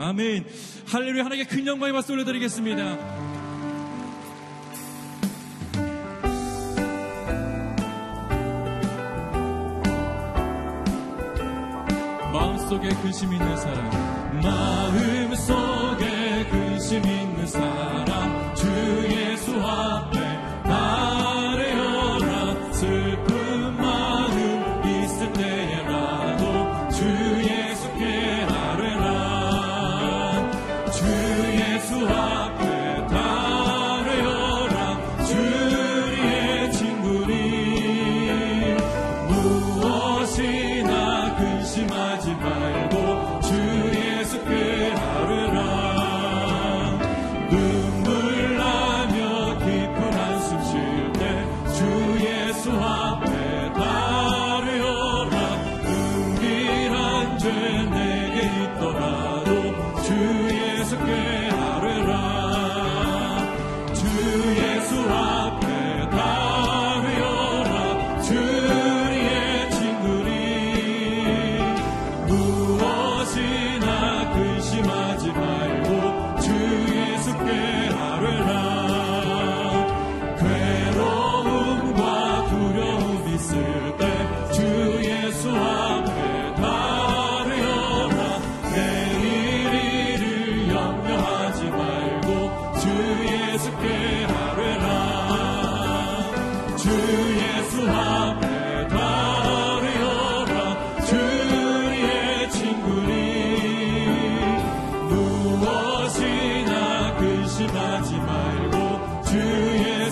아멘. 할렐루야. 하나님께 큰 영광의 박수 올려드리겠습니다. 마음속에 근심 있는 사람 마음속에 근심 있는 사람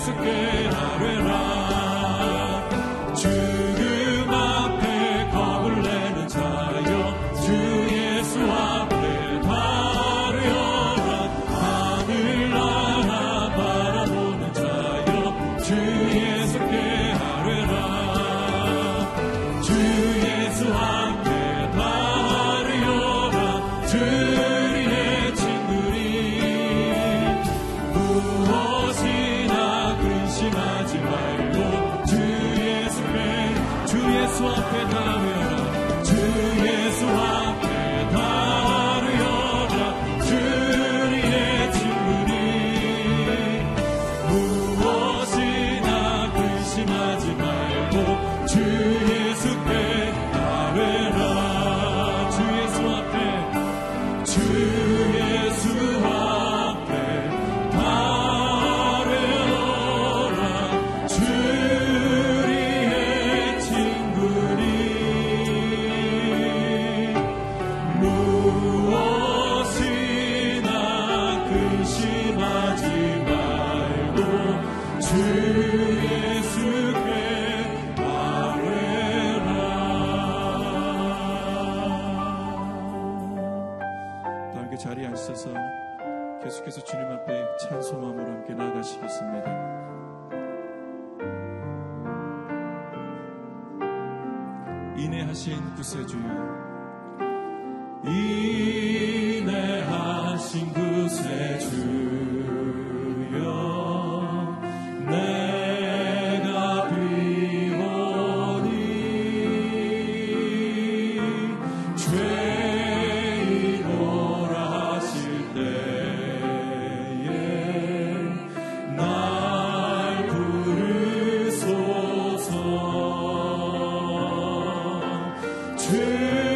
que la verdad. to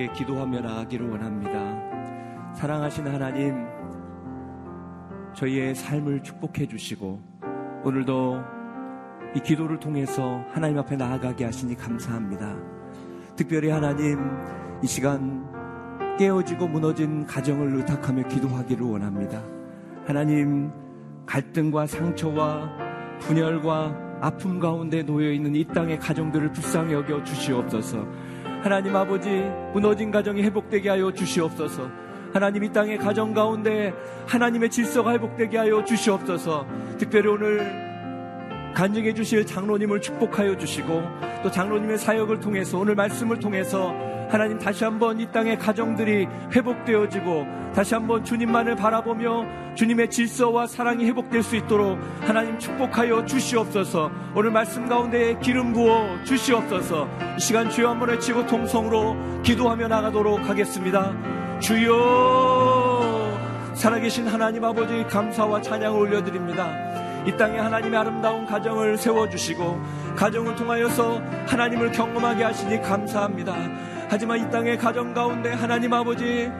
함께 기도하며 나가기를 원합니다. 사랑하시는 하나님, 저희의 삶을 축복해 주시고, 오늘도 이 기도를 통해서 하나님 앞에 나아가게 하시니 감사합니다. 특별히 하나님, 이 시간 깨어지고 무너진 가정을 의탁하며 기도하기를 원합니다. 하나님, 갈등과 상처와 분열과 아픔 가운데 놓여 있는 이 땅의 가정들을 불쌍히 여겨 주시옵소서. 하나님 아버지 무너진 가정이 회복되게 하여 주시옵소서. 하나님 이 땅의 가정 가운데 하나님의 질서가 회복되게 하여 주시옵소서. 특별히 오늘 간증해 주실 장로님을 축복하여 주시고 또 장로님의 사역을 통해서 오늘 말씀을 통해서 하나님 다시 한번 이 땅의 가정들이 회복되어지고 다시 한번 주님만을 바라보며 주님의 질서와 사랑이 회복될 수 있도록 하나님 축복하여 주시옵소서. 오늘 말씀 가운데 기름 부어 주시옵소서. 이 시간 주여 한번 외치고 통성으로 기도하며 나가도록 하겠습니다. 주여 살아계신 하나님 아버지 감사와 찬양을 올려드립니다. 이 땅에 하나님의 아름다운 가정을 세워주시고 가정을 통하여서 하나님을 경험하게 하시니 감사합니다. 하지만 이 땅의 가정 가운데 하나님 아버지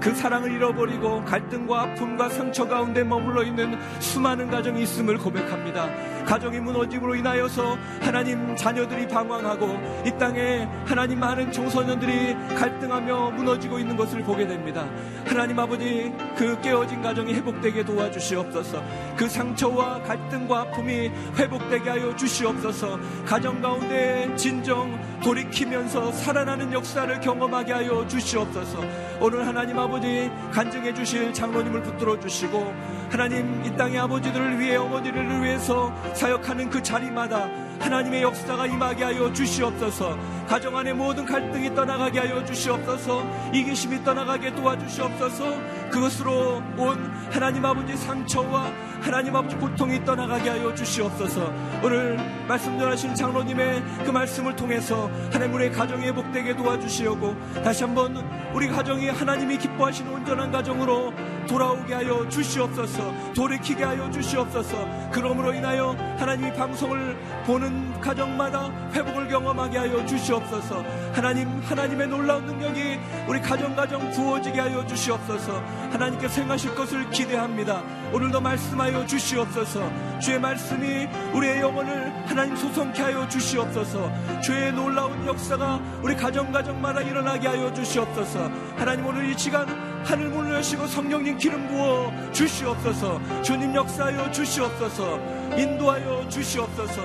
그 사랑을 잃어버리고 갈등과 아픔과 상처 가운데 머물러 있는 수많은 가정이 있음을 고백합니다. 가정이 무너짐으로 인하여서 하나님 자녀들이 방황하고 이 땅에 하나님 많은 청소년들이 갈등하며 무너지고 있는 것을 보게 됩니다. 하나님 아버지 그 깨어진 가정이 회복되게 도와주시옵소서. 그 상처와 갈등과 아픔이 회복되게 하여 주시옵소서. 가정 가운데 진정 돌이키면서 살아나는 역사를 경험하게 하여 주시옵소서. 오늘 하나님 아버지 아버지 간증해 주실 장로님을 붙들어 주시고 하나님 이 땅의 아버지들을 위해 어머니를 위해서 사역하는 그 자리마다 하나님의 역사가 임하게 하여 주시옵소서. 가정 안의 모든 갈등이 떠나가게 하여 주시옵소서. 이기심이 떠나가게 도와주시옵소서. 그것으로 온 하나님 아버지 상처와 하나님 아버지 고통이 떠나가게 하여 주시옵소서. 오늘 말씀 전하신 장로님의 그 말씀을 통해서 하나님 우리 가정이 복되게 도와주시오고 다시 한번 우리 가정이 하나님이 기뻐하시는 온전한 가정으로 돌아오게 하여 주시옵소서. 돌이키게 하여 주시옵소서. 그러므로 인하여 하나님이 방송을 보는 가정마다 회복을 경험하게 하여 주시옵소서. 하나님 하나님의 놀라운 능력이 우리 가정 가정 부어지게 하여 주시옵소서. 하나님께 생하실 것을 기대합니다. 오늘도 말씀하여 주시옵소서. 주의 말씀이 우리의 영혼을 하나님 소성케 하여 주시옵소서. 주의 놀라운 역사가 우리 가정 가정마다 일어나게 하여 주시옵소서. 하나님 오늘 이 시간 하늘 문을 여시고 성령님 기름 부어 주시옵소서. 주님 역사하여 주시옵소서. 인도하여 주시옵소서.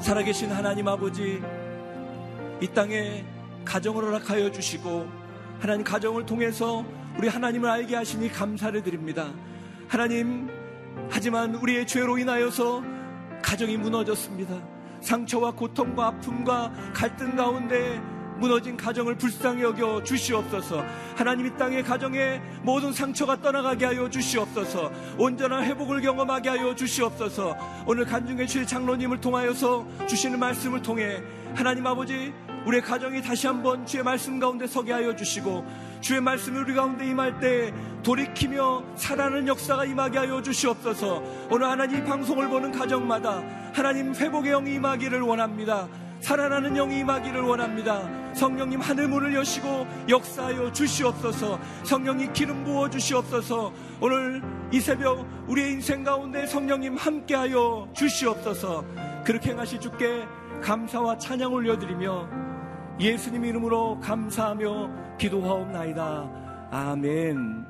살아계신 하나님 아버지 이 땅에 가정을 허락하여 주시고 하나님 가정을 통해서 우리 하나님을 알게 하시니 감사를 드립니다. 하나님 하지만 우리의 죄로 인하여서 가정이 무너졌습니다. 상처와 고통과 아픔과 갈등 가운데 무너진 가정을 불쌍히 여겨 주시옵소서. 하나님 이 땅의 가정에 모든 상처가 떠나가게 하여 주시옵소서. 온전한 회복을 경험하게 하여 주시옵소서. 오늘 간중의 주의 장로님을 통하여서 주시는 말씀을 통해 하나님 아버지 우리의 가정이 다시 한번 주의 말씀 가운데 서게 하여 주시고 주의 말씀이 우리 가운데 임할 때 돌이키며 살아는 역사가 임하게 하여 주시옵소서. 오늘 하나님 방송을 보는 가정마다 하나님 회복의 영이 임하기를 원합니다. 살아나는 영이 임하기를 원합니다. 성령님 하늘 문을 여시고 역사하여 주시옵소서. 성령님 기름 부어 주시옵소서. 오늘 이 새벽 우리의 인생 가운데 성령님 함께하여 주시옵소서. 그렇게 행하실 주께 감사와 찬양 올려드리며 예수님 이름으로 감사하며 기도하옵나이다. 아멘.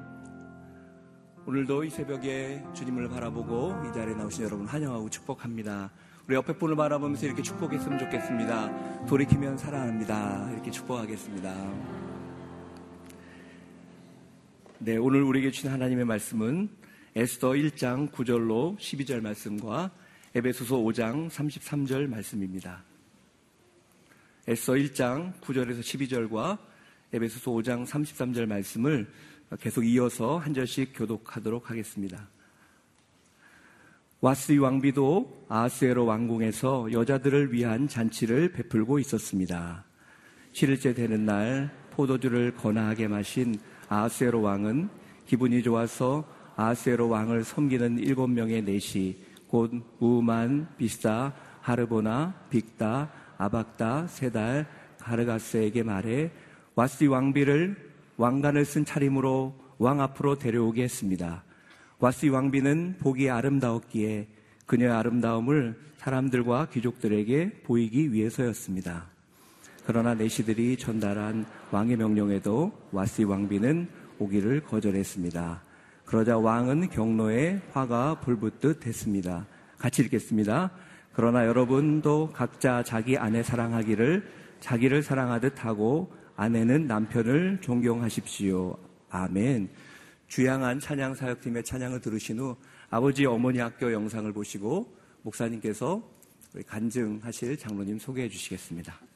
오늘도 이 새벽에 주님을 바라보고 이 자리에 나오신 여러분 환영하고 축복합니다. 우리 옆에 분을 바라보면서 이렇게 축복했으면 좋겠습니다. 돌이키면 사랑합니다. 이렇게 축복하겠습니다. 네, 오늘 우리에게 주신 하나님의 말씀은 에스더 1장 9절로 12절 말씀과 에베소서 5장 33절 말씀입니다. 에스더 1장 9절에서 12절과 에베소서 5장 33절 말씀을 계속 이어서 한 절씩 교독하도록 하겠습니다. 와스이 왕비도 아스에로 왕궁에서 여자들을 위한 잔치를 베풀고 있었습니다. 7일째 되는 날 포도주를 거나하게 마신 아스에로 왕은 기분이 좋아서 아스에로 왕을 섬기는 일곱 명의 내시 곧 우만, 비스다, 하르보나, 빅다, 아박다, 세달, 가르가스에게 말해 와스이 왕비를 왕관을 쓴 차림으로 왕 앞으로 데려오게 했습니다. 와시 왕비는 보기 아름다웠기에 그녀의 아름다움을 사람들과 귀족들에게 보이기 위해서였습니다. 그러나 내시들이 전달한 왕의 명령에도 와시 왕비는 오기를 거절했습니다. 그러자 왕은 경로에 화가 불붙듯 했습니다. 같이 읽겠습니다. 그러나 여러분도 각자 자기 아내 사랑하기를 자기를 사랑하듯 하고 아내는 남편을 존경하십시오. 아멘. 주양한 찬양 사역팀의 찬양을 들으신 후 아버지 어머니 학교 영상을 보시고 목사님께서 간증하실 장로님 소개해 주시겠습니다.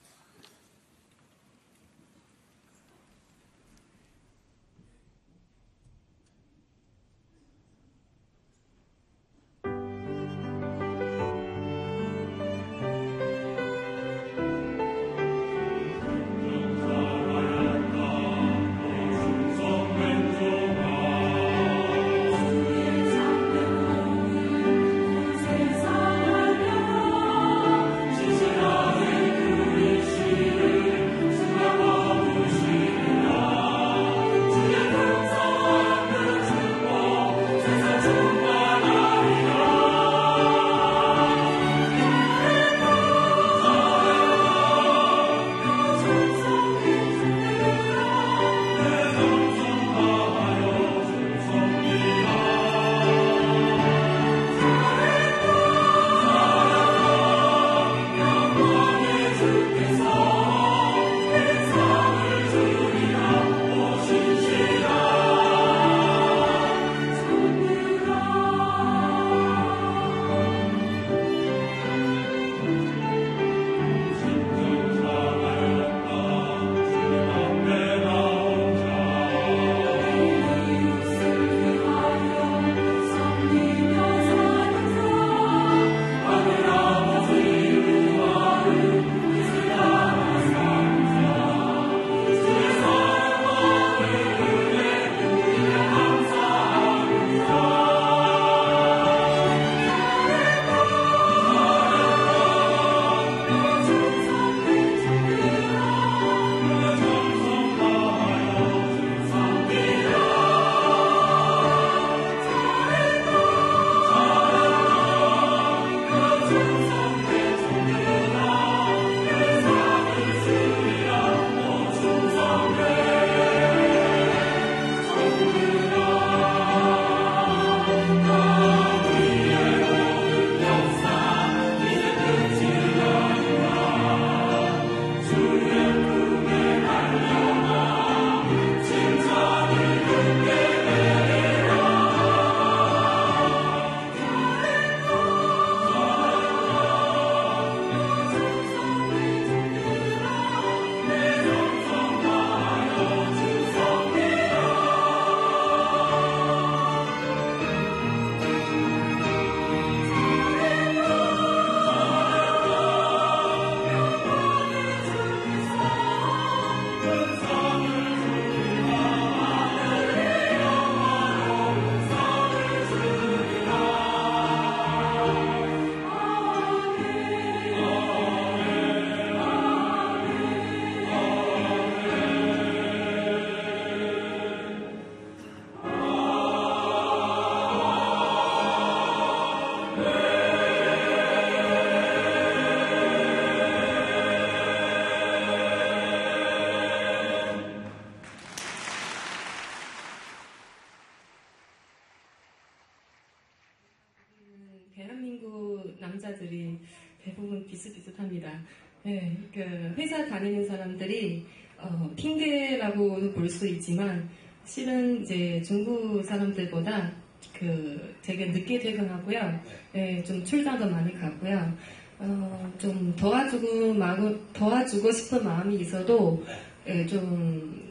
수 있지만 실은 이제 중국 사람들보다 그 되게 늦게 퇴근하고요. 네, 좀 출장도 많이 가고요. 어, 좀 도와주고 마구, 도와주고 싶은 마음이 있어도 예, 좀,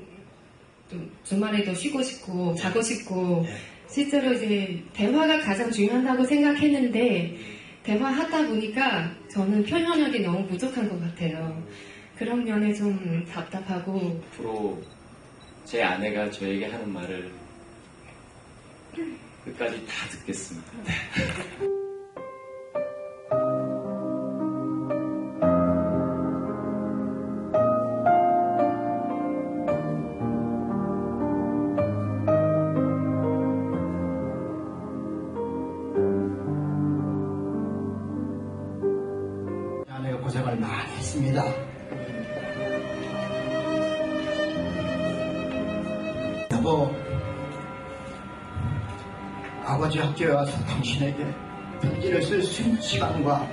좀 주말에도 쉬고 싶고 자고 싶고 실제로 이제 대화가 가장 중요하다고 생각했는데 대화하다 보니까 저는 표현력이 너무 부족한 것 같아요. 그런 면에 좀 답답하고 앞으로 제 아내가 저에게 하는 말을 끝까지 다 듣겠습니다. 학교에 와서 당신에게 편지를 쓸 수 있는 시간과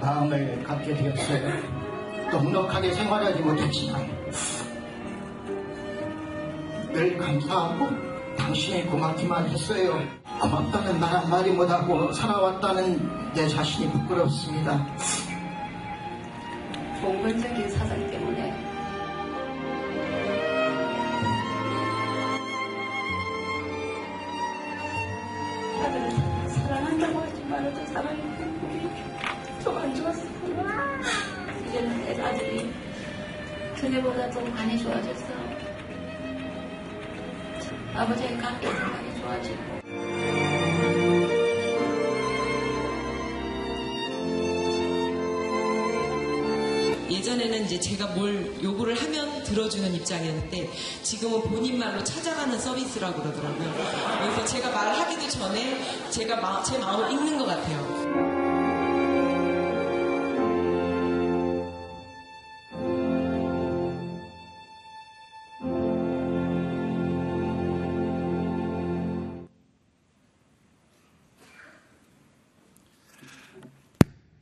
마음을 갖게 되었어요. 넉넉하게 생활하지 못했지만 늘 감사하고 당신이 고맙기만 했어요. 고맙다는 말 한마디 못하고 살아왔다는 내 자신이 부끄럽습니다. 사상 때 말아도 사랑이 행복이 좀 안 좋았어요. 이제는 내 아들이 그때보다 좀 많이 좋아졌어. 아버지의 관계도 많이 좋아지고. 예전에는 이제 제가 뭘 요구를 하면 들어주는 입장이었는데 지금은 본인 말로 찾아가는 서비스라고 그러더라고요. 그래서 제가 말하기도 전에 제가 마- 제 마음을 읽는 것 같아요.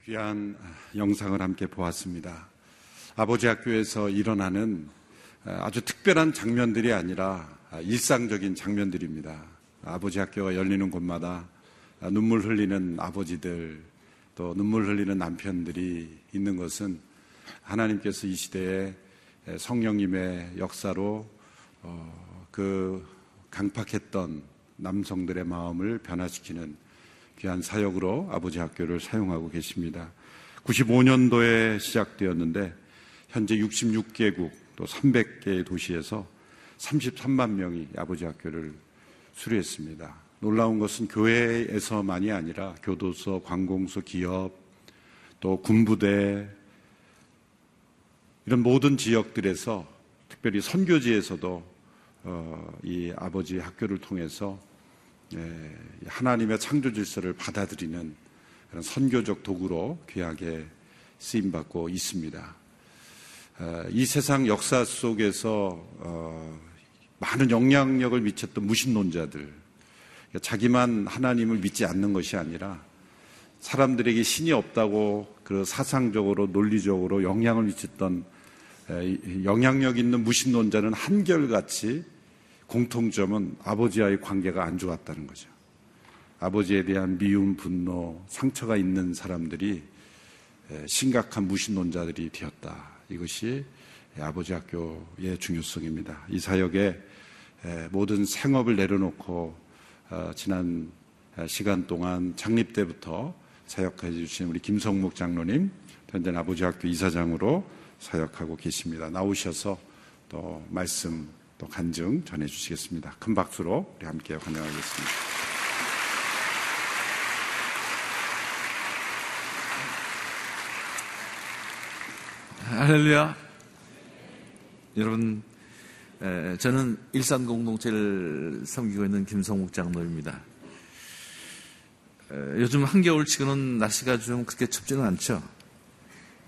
귀한 영상을 함께 보았습니다. 아버지 학교에서 일어나는 아주 특별한 장면들이 아니라 일상적인 장면들입니다. 아버지 학교가 열리는 곳마다 눈물 흘리는 아버지들 또 눈물 흘리는 남편들이 있는 것은 하나님께서 이 시대에 성령님의 역사로 어, 그 강팍했던 남성들의 마음을 변화시키는 귀한 사역으로 아버지 학교를 사용하고 계십니다. 95년도에 시작되었는데 현재 66개국 또 300개의 도시에서 33만 명이 아버지 학교를 수료했습니다. 놀라운 것은 교회에서만이 아니라 교도소, 관공서, 기업, 또 군부대 이런 모든 지역들에서 특별히 선교지에서도 어, 이 아버지 학교를 통해서 예, 하나님의 창조 질서를 받아들이는 그런 선교적 도구로 귀하게 쓰임 받고 있습니다. 어, 이 세상 역사 속에서 어, 많은 영향력을 미쳤던 무신론자들, 자기만 하나님을 믿지 않는 것이 아니라 사람들에게 신이 없다고 그 사상적으로 논리적으로 영향을 미쳤던 에, 영향력 있는 무신론자는 한결같이 공통점은 아버지와의 관계가 안 좋았다는 거죠. 아버지에 대한 미움, 분노, 상처가 있는 사람들이 에, 심각한 무신론자들이 되었다. 이것이 아버지 학교의 중요성입니다. 이 사역에 에, 모든 생업을 내려놓고 어, 지난 시간 동안 창립 때부터 사역해 주신 우리 김성목 장로님, 현재 아버지 학교 이사장으로 사역하고 계십니다. 나오셔서 또 말씀 또 간증 전해 주시겠습니다. 큰 박수로 우리 함께 환영하겠습니다. 할렐루야. 여러분, 에, 저는 일산 공동체를 섬기고 있는 김성욱 장로입니다. 에, 요즘 한겨울 치고는 날씨가 좀 그렇게 춥지는 않죠.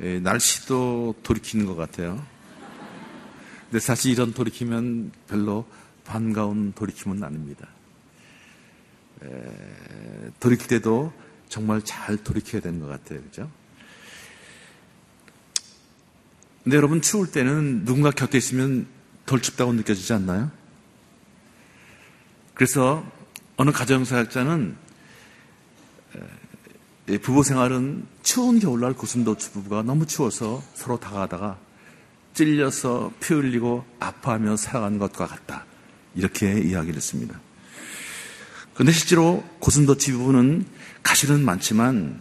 에, 날씨도 돌이키는 것 같아요. 근데 사실 이런 돌이키면 별로 반가운 돌이킴은 아닙니다. 에, 돌이킬 때도 정말 잘 돌이켜야 되는 것 같아요. 그죠? 근데 여러분 추울 때는 누군가 곁에 있으면 덜 춥다고 느껴지지 않나요? 그래서 어느 가정사역자는 부부 생활은 추운 겨울날 고슴도치 부부가 너무 추워서 서로 다가가다가 찔려서 피 흘리고 아파하며 살아가는 것과 같다. 이렇게 이야기를 했습니다. 그런데 실제로 고슴도치 부부는 가시는 많지만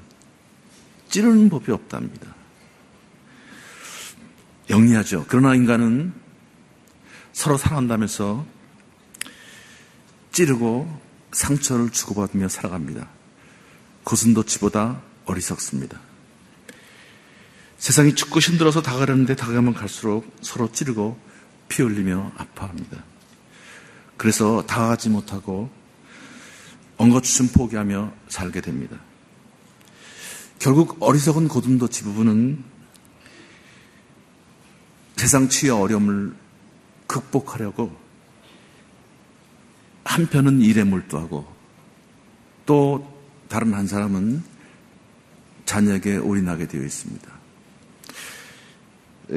찌르는 법이 없답니다. 영리하죠. 그러나 인간은 서로 살아간다면서 찌르고 상처를 주고받으며 살아갑니다. 고슴도치보다 어리석습니다. 세상이 춥고 힘들어서 다가가는데 다가가면 갈수록 서로 찌르고 피 흘리며 아파합니다. 그래서 다가가지 못하고 엉거주춤 포기하며 살게 됩니다. 결국 어리석은 고슴도치 부부는 세상 치유 어려움을 극복하려고 한편은 일에 몰두하고 또 다른 한 사람은 자녀에게 올인하게 되어 있습니다.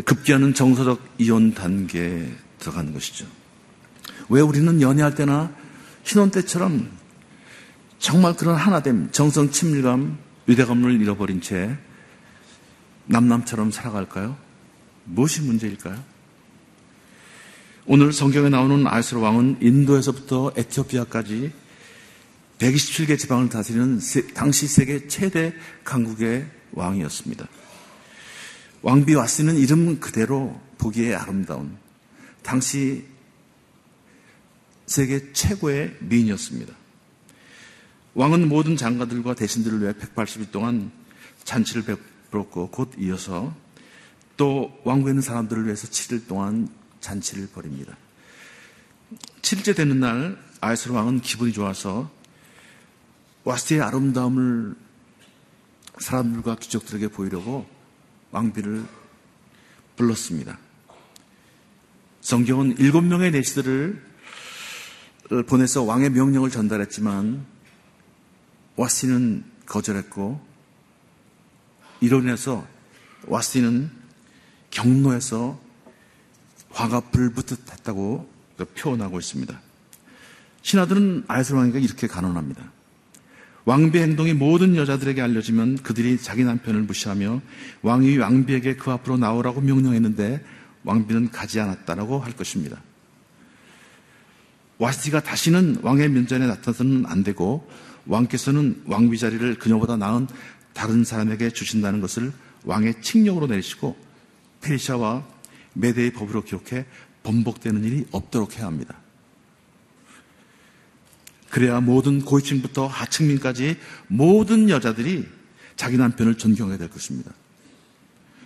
급기야는 정서적 이혼 단계에 들어가는 것이죠. 왜 우리는 연애할 때나 신혼 때처럼 정말 그런 하나됨, 정성 친밀감, 유대감을 잃어버린 채 남남처럼 살아갈까요? 무엇이 문제일까요? 오늘 성경에 나오는 아이스로 왕은 인도에서부터 에티오피아까지 127개 지방을 다스리는 당시 세계 최대 강국의 왕이었습니다. 왕비 와스는 이름 그대로 보기에 아름다운 당시 세계 최고의 미인이었습니다. 왕은 모든 장가들과 대신들을 위해 180일 동안 잔치를 베풀었고 곧 이어서 또 왕국에 있는 사람들을 위해서 7일 동안 잔치를 벌입니다. 7일째 되는 날 아이스로 왕은 기분이 좋아서 와스티의 아름다움을 사람들과 귀족들에게 보이려고 왕비를 불렀습니다. 성경은 일곱 명의 내시들을 보내서 왕의 명령을 전달했지만 와스티는 거절했고 이로 인해서 와스티는 경로에서 화가 불붙듯 했다고 표현하고 있습니다. 신하들은 아이스 왕에게 이렇게 간언합니다. 왕비의 행동이 모든 여자들에게 알려지면 그들이 자기 남편을 무시하며 왕이 왕비에게 그 앞으로 나오라고 명령했는데 왕비는 가지 않았다라고 할 것입니다. 와스티가 다시는 왕의 면전에 나타나서는 안 되고 왕께서는 왕비 자리를 그녀보다 나은 다른 사람에게 주신다는 것을 왕의 칙령으로 내리시고 페르시아와 메대의 법으로 기록해 번복되는 일이 없도록 해야 합니다. 그래야 모든 고위층부터 하층민까지 모든 여자들이 자기 남편을 존경해야 될 것입니다.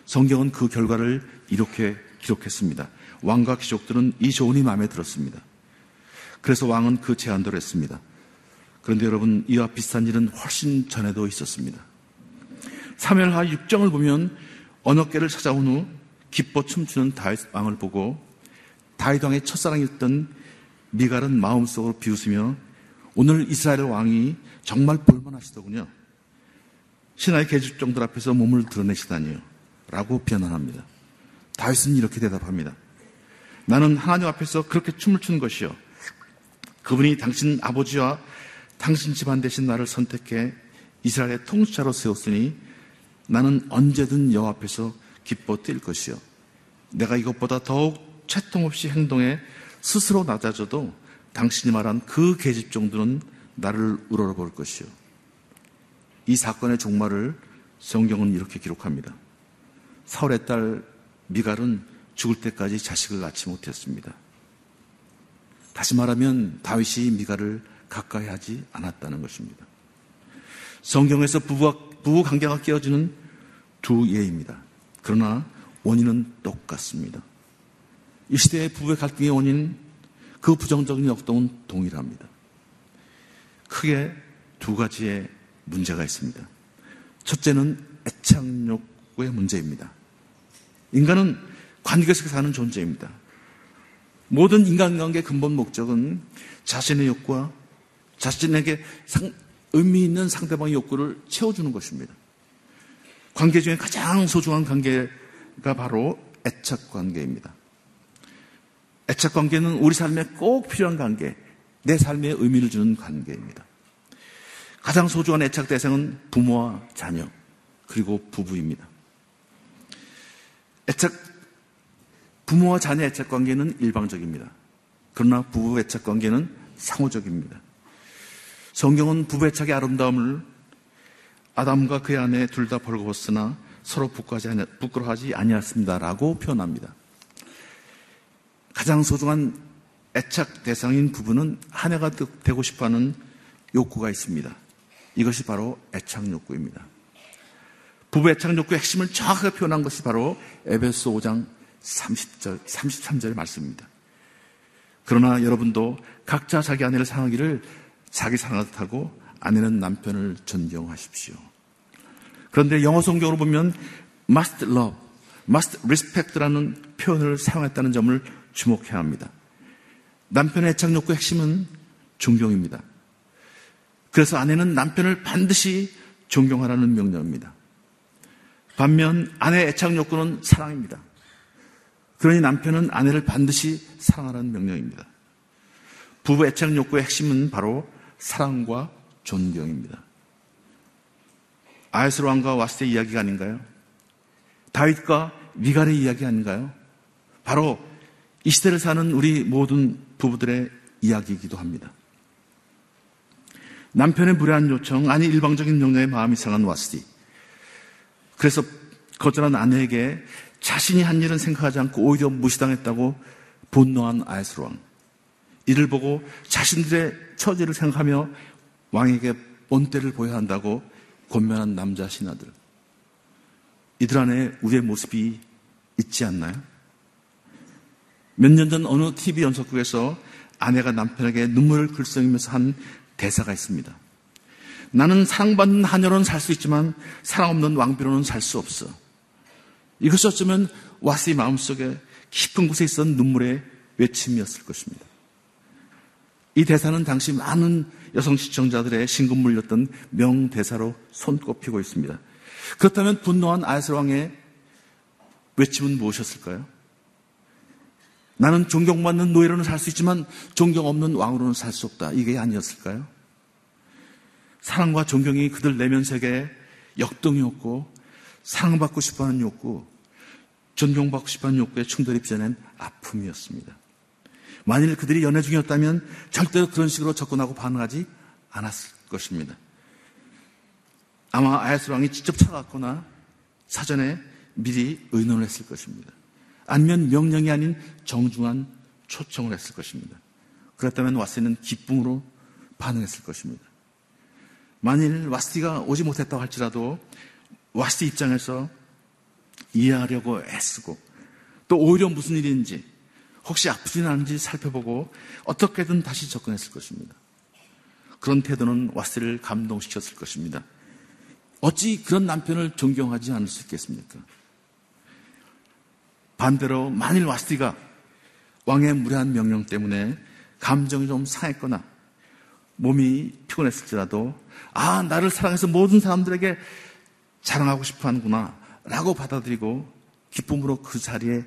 성경은 그 결과를 이렇게 기록했습니다. 왕과 귀족들은 이 조언이 마음에 들었습니다. 그래서 왕은 그 제안대로 했습니다. 그런데 여러분 이와 비슷한 일은 훨씬 전에도 있었습니다. 3일하 6장을 보면 언어계를 찾아온 후 기뻐 춤추는 다윗 왕을 보고 다윗 왕의 첫사랑이었던 미갈은 마음속으로 비웃으며 오늘 이스라엘 왕이 정말 볼만하시더군요. 신하의 계집종들 앞에서 몸을 드러내시다니요. 라고 비난합니다. 다윗은 이렇게 대답합니다. 나는 하나님 앞에서 그렇게 춤을 추는 것이요. 그분이 당신 아버지와 당신 집안 대신 나를 선택해 이스라엘의 통치자로 세웠으니 나는 언제든 여호와 앞에서 기뻐 뛸 것이요. 내가 이것보다 더욱 채통 없이 행동해 스스로 낮아져도 당신이 말한 그 계집종들은 나를 우러러볼 것이요. 이 사건의 종말을 성경은 이렇게 기록합니다. 사울의 딸 미갈은 죽을 때까지 자식을 낳지 못했습니다. 다시 말하면 다윗이 미갈을 가까이 하지 않았다는 것입니다. 성경에서 부부와, 부부 관계가 깨어지는 두 예입니다. 그러나 원인은 똑같습니다. 이 시대의 부부의 갈등의 원인은 그 부정적인 역동은 동일합니다. 크게 두 가지의 문제가 있습니다. 첫째는 애착욕의 문제입니다. 인간은 관계 속에 사는 존재입니다. 모든 인간관계의 근본 목적은 자신의 욕구와 자신에게 상, 의미 있는 상대방의 욕구를 채워주는 것입니다. 관계 중에 가장 소중한 관계가 바로 애착 관계입니다. 애착 관계는 우리 삶에 꼭 필요한 관계, 내 삶에 의미를 주는 관계입니다. 가장 소중한 애착 대상은 부모와 자녀, 그리고 부부입니다. 애착, 부모와 자녀 애착 관계는 일방적입니다. 그러나 부부 애착 관계는 상호적입니다. 성경은 부부 애착의 아름다움을 아담과 그의 아내 둘 다 벌거벗으나 서로 부끄러워하지 아니었습니다라고 표현합니다. 가장 소중한 애착 대상인 부부는 하나가 되고 싶어하는 욕구가 있습니다. 이것이 바로 애착 욕구입니다. 부부 애착 욕구의 핵심을 정확하게 표현한 것이 바로 에베소 5장 30절, 33절의 말씀입니다. 그러나 여러분도 각자 자기 아내를 사랑하기를 자기 사랑하듯 하고 아내는 남편을 존경하십시오. 그런데 영어 성경으로 보면 must love, must respect라는 표현을 사용했다는 점을 주목해야 합니다. 남편의 애착 욕구의 핵심은 존경입니다. 그래서 아내는 남편을 반드시 존경하라는 명령입니다. 반면 아내의 애착 욕구는 사랑입니다. 그러니 남편은 아내를 반드시 사랑하라는 명령입니다. 부부 애착 욕구의 핵심은 바로 사랑과 존경입니다. 아이스 왕과 와스 의 이야기가 아닌가요? 다윗과 미갈의 이야기 아닌가요? 바로 이 시대를 사는 우리 모든 부부들의 이야기이기도 합니다. 남편의 무례한 요청, 아니 일방적인 명령에 마음이 상한 와스디. 그래서 거절한 아내에게 자신이 한 일은 생각하지 않고 오히려 무시당했다고 분노한 아이스 왕. 이를 보고 자신들의 처지를 생각하며 왕에게 본때를 보여야 한다고 권면한 남자 신하들. 이들 안에 우리의 모습이 있지 않나요? 몇 년 전 어느 TV 연속극에서 아내가 남편에게 눈물을 글썽이면서 한 대사가 있습니다. 나는 사랑받는 하녀로는 살 수 있지만 사랑 없는 왕비로는 살 수 없어. 이것이 어쩌면 와스의 마음속에 깊은 곳에 있었던 눈물의 외침이었을 것입니다. 이 대사는 당시 많은 여성 시청자들의 신금 물렸던 명대사로 손꼽히고 있습니다. 그렇다면 분노한 아이스 왕의 외침은 무엇이었을까요? 나는 존경받는 노예로는 살 수 있지만 존경 없는 왕으로는 살 수 없다. 이게 아니었을까요? 사랑과 존경이 그들 내면 세계에 역동이었고 사랑받고 싶어하는 욕구, 존경받고 싶어하는 욕구에 충돌이 빚어낸 아픔이었습니다. 만일 그들이 연애 중이었다면 절대로 그런 식으로 접근하고 반응하지 않았을 것입니다. 아마 아야스 왕이 직접 찾아갔거나 사전에 미리 의논을 했을 것입니다. 아니면 명령이 아닌 정중한 초청을 했을 것입니다. 그렇다면 와스는 기쁨으로 반응했을 것입니다. 만일 와스티가 오지 못했다고 할지라도 와스티 입장에서 이해하려고 애쓰고 또 오히려 무슨 일인지 혹시 아프진 않은지 살펴보고 어떻게든 다시 접근했을 것입니다. 그런 태도는 와스를 감동시켰을 것입니다. 어찌 그런 남편을 존경하지 않을 수 있겠습니까? 반대로 만일 와스티가 왕의 무례한 명령 때문에 감정이 좀 상했거나 몸이 피곤했을지라도 아 나를 사랑해서 모든 사람들에게 자랑하고 싶어 하는구나 라고 받아들이고 기쁨으로 그 자리에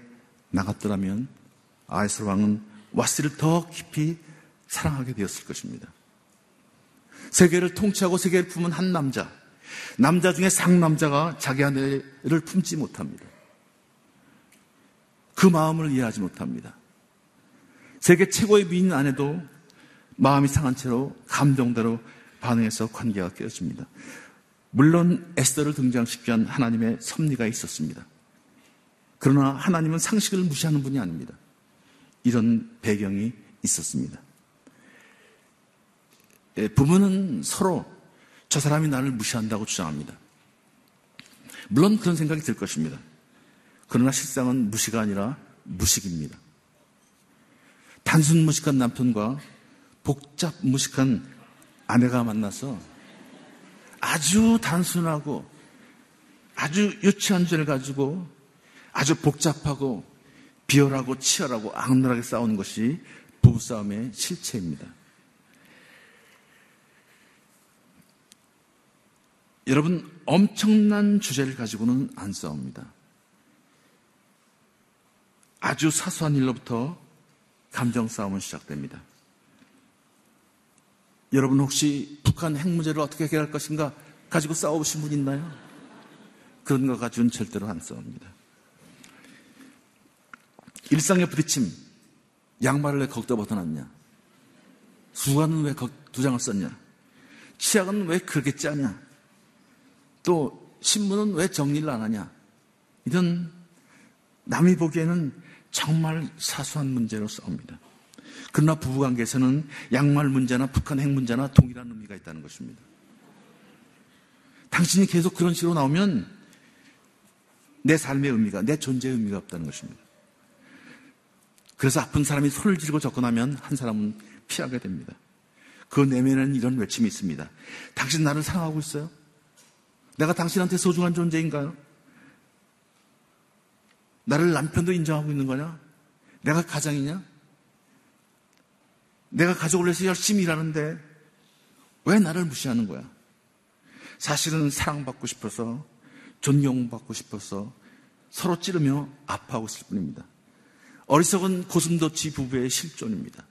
나갔더라면 아이스 왕은 와스를 더 깊이 사랑하게 되었을 것입니다. 세계를 통치하고 세계를 품은 한 남자, 남자 중에 상남자가 자기 아내를 품지 못합니다. 그 마음을 이해하지 못합니다. 세계 최고의 미인 아내도 마음이 상한 채로 감정대로 반응해서 관계가 깨어집니다. 물론 에스더를 등장시킨 키 하나님의 섭리가 있었습니다. 그러나 하나님은 상식을 무시하는 분이 아닙니다. 이런 배경이 있었습니다. 예, 부모는 서로 저 사람이 나를 무시한다고 주장합니다. 물론 그런 생각이 들 것입니다. 그러나 실상은 무시가 아니라 무식입니다. 단순 무식한 남편과 복잡 무식한 아내가 만나서 아주 단순하고 아주 유치한 죄를 가지고 아주 복잡하고 비열하고 치열하고 악랄하게 싸우는 것이 부부싸움의 실체입니다. 여러분, 엄청난 주제를 가지고는 안 싸웁니다. 아주 사소한 일로부터 감정 싸움은 시작됩니다. 여러분 혹시 북한 핵 문제를 어떻게 해결할 것인가 가지고 싸워보신 분 있나요? 그런 거 가지고는 절대로 안 싸웁니다. 일상의 부딪힘, 양말을 왜 거기다 벗어놨냐? 수건은 왜 두 장을 썼냐? 치약은 왜 그렇게 짜냐? 또 신문은 왜 정리를 안 하냐? 이런 남이 보기에는 정말 사소한 문제로 싸웁니다. 그러나 부부관계에서는 양말 문제나 북한 핵 문제나 동일한 의미가 있다는 것입니다. 당신이 계속 그런 식으로 나오면 내 삶의 의미가, 내 존재의 의미가 없다는 것입니다. 그래서 아픈 사람이 손을 쥐고 접근하면 한 사람은 피하게 됩니다. 그 내면에는 이런 외침이 있습니다. 당신 나를 사랑하고 있어요? 내가 당신한테 소중한 존재인가요? 나를 남편도 인정하고 있는 거냐? 내가 가장이냐? 내가 가족을 위해서 열심히 일하는데 왜 나를 무시하는 거야? 사실은 사랑받고 싶어서 존경받고 싶어서 서로 찌르며 아파하고 있을 뿐입니다. 어리석은 고슴도치 부부의 실존입니다.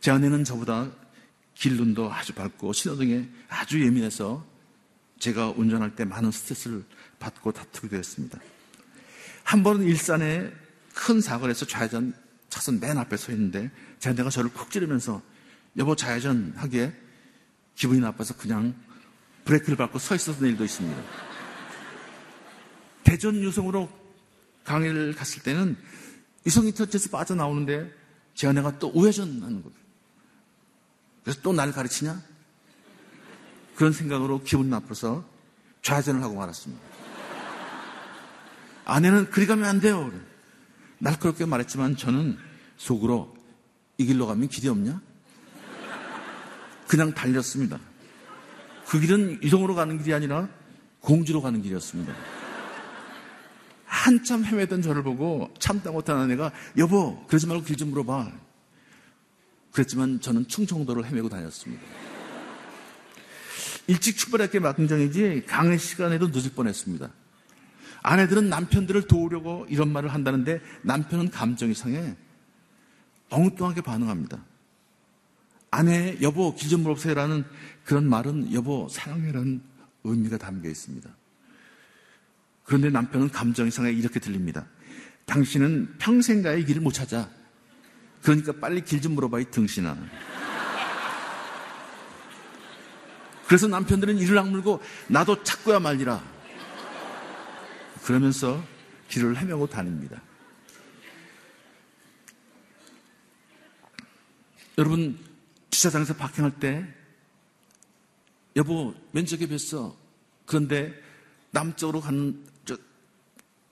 제 아내는 저보다 길눈도 아주 밝고 신호등에 아주 예민해서 제가 운전할 때 많은 스트레스를 받고 다투게 되었습니다. 한 번은 일산에 큰 사고를 해서 좌회전 차선 맨 앞에 서 있는데 제 아내가 저를 콕 찌르면서 여보 좌회전 하기에 기분이 나빠서 그냥 브레이크를 밟고 서 있었던 일도 있습니다. 대전 유성으로 강의를 갔을 때는 유성이 터치에서 빠져나오는데 제 아내가 또 우회전 하는 거예요. 그래서 또 나를 가르치냐? 그런 생각으로 기분 나빠서 좌회전을 하고 말았습니다. 아내는 그리 가면 안 돼요. 날카롭게 말했지만 저는 속으로 이 길로 가면 길이 없냐? 그냥 달렸습니다. 그 길은 이동으로 가는 길이 아니라 공주로 가는 길이었습니다. 한참 헤매던 저를 보고 참다 못한 아내가 여보 그러지 말고 길 좀 물어봐. 그랬지만 저는 충청도를 헤매고 다녔습니다. 일찍 출발할 게 막정이지 강의 시간에도 늦을 뻔했습니다. 아내들은 남편들을 도우려고 이런 말을 한다는데 남편은 감정이 상해 엉뚱하게 반응합니다. 아내 여보 길 좀 물어보세요라는 그런 말은 여보 사랑해라는 의미가 담겨 있습니다. 그런데 남편은 감정이 상해 이렇게 들립니다. 당신은 평생 가의 길을 못 찾아. 그러니까 빨리 길 좀 물어봐, 이 등신아. 그래서 남편들은 이를 악물고 나도 찾고야 말리라. 그러면서 길을 헤매고 다닙니다. 여러분, 주차장에서 파킹할 때, 여보, 면적에 뵀어. 그런데 남쪽으로 가는, 저,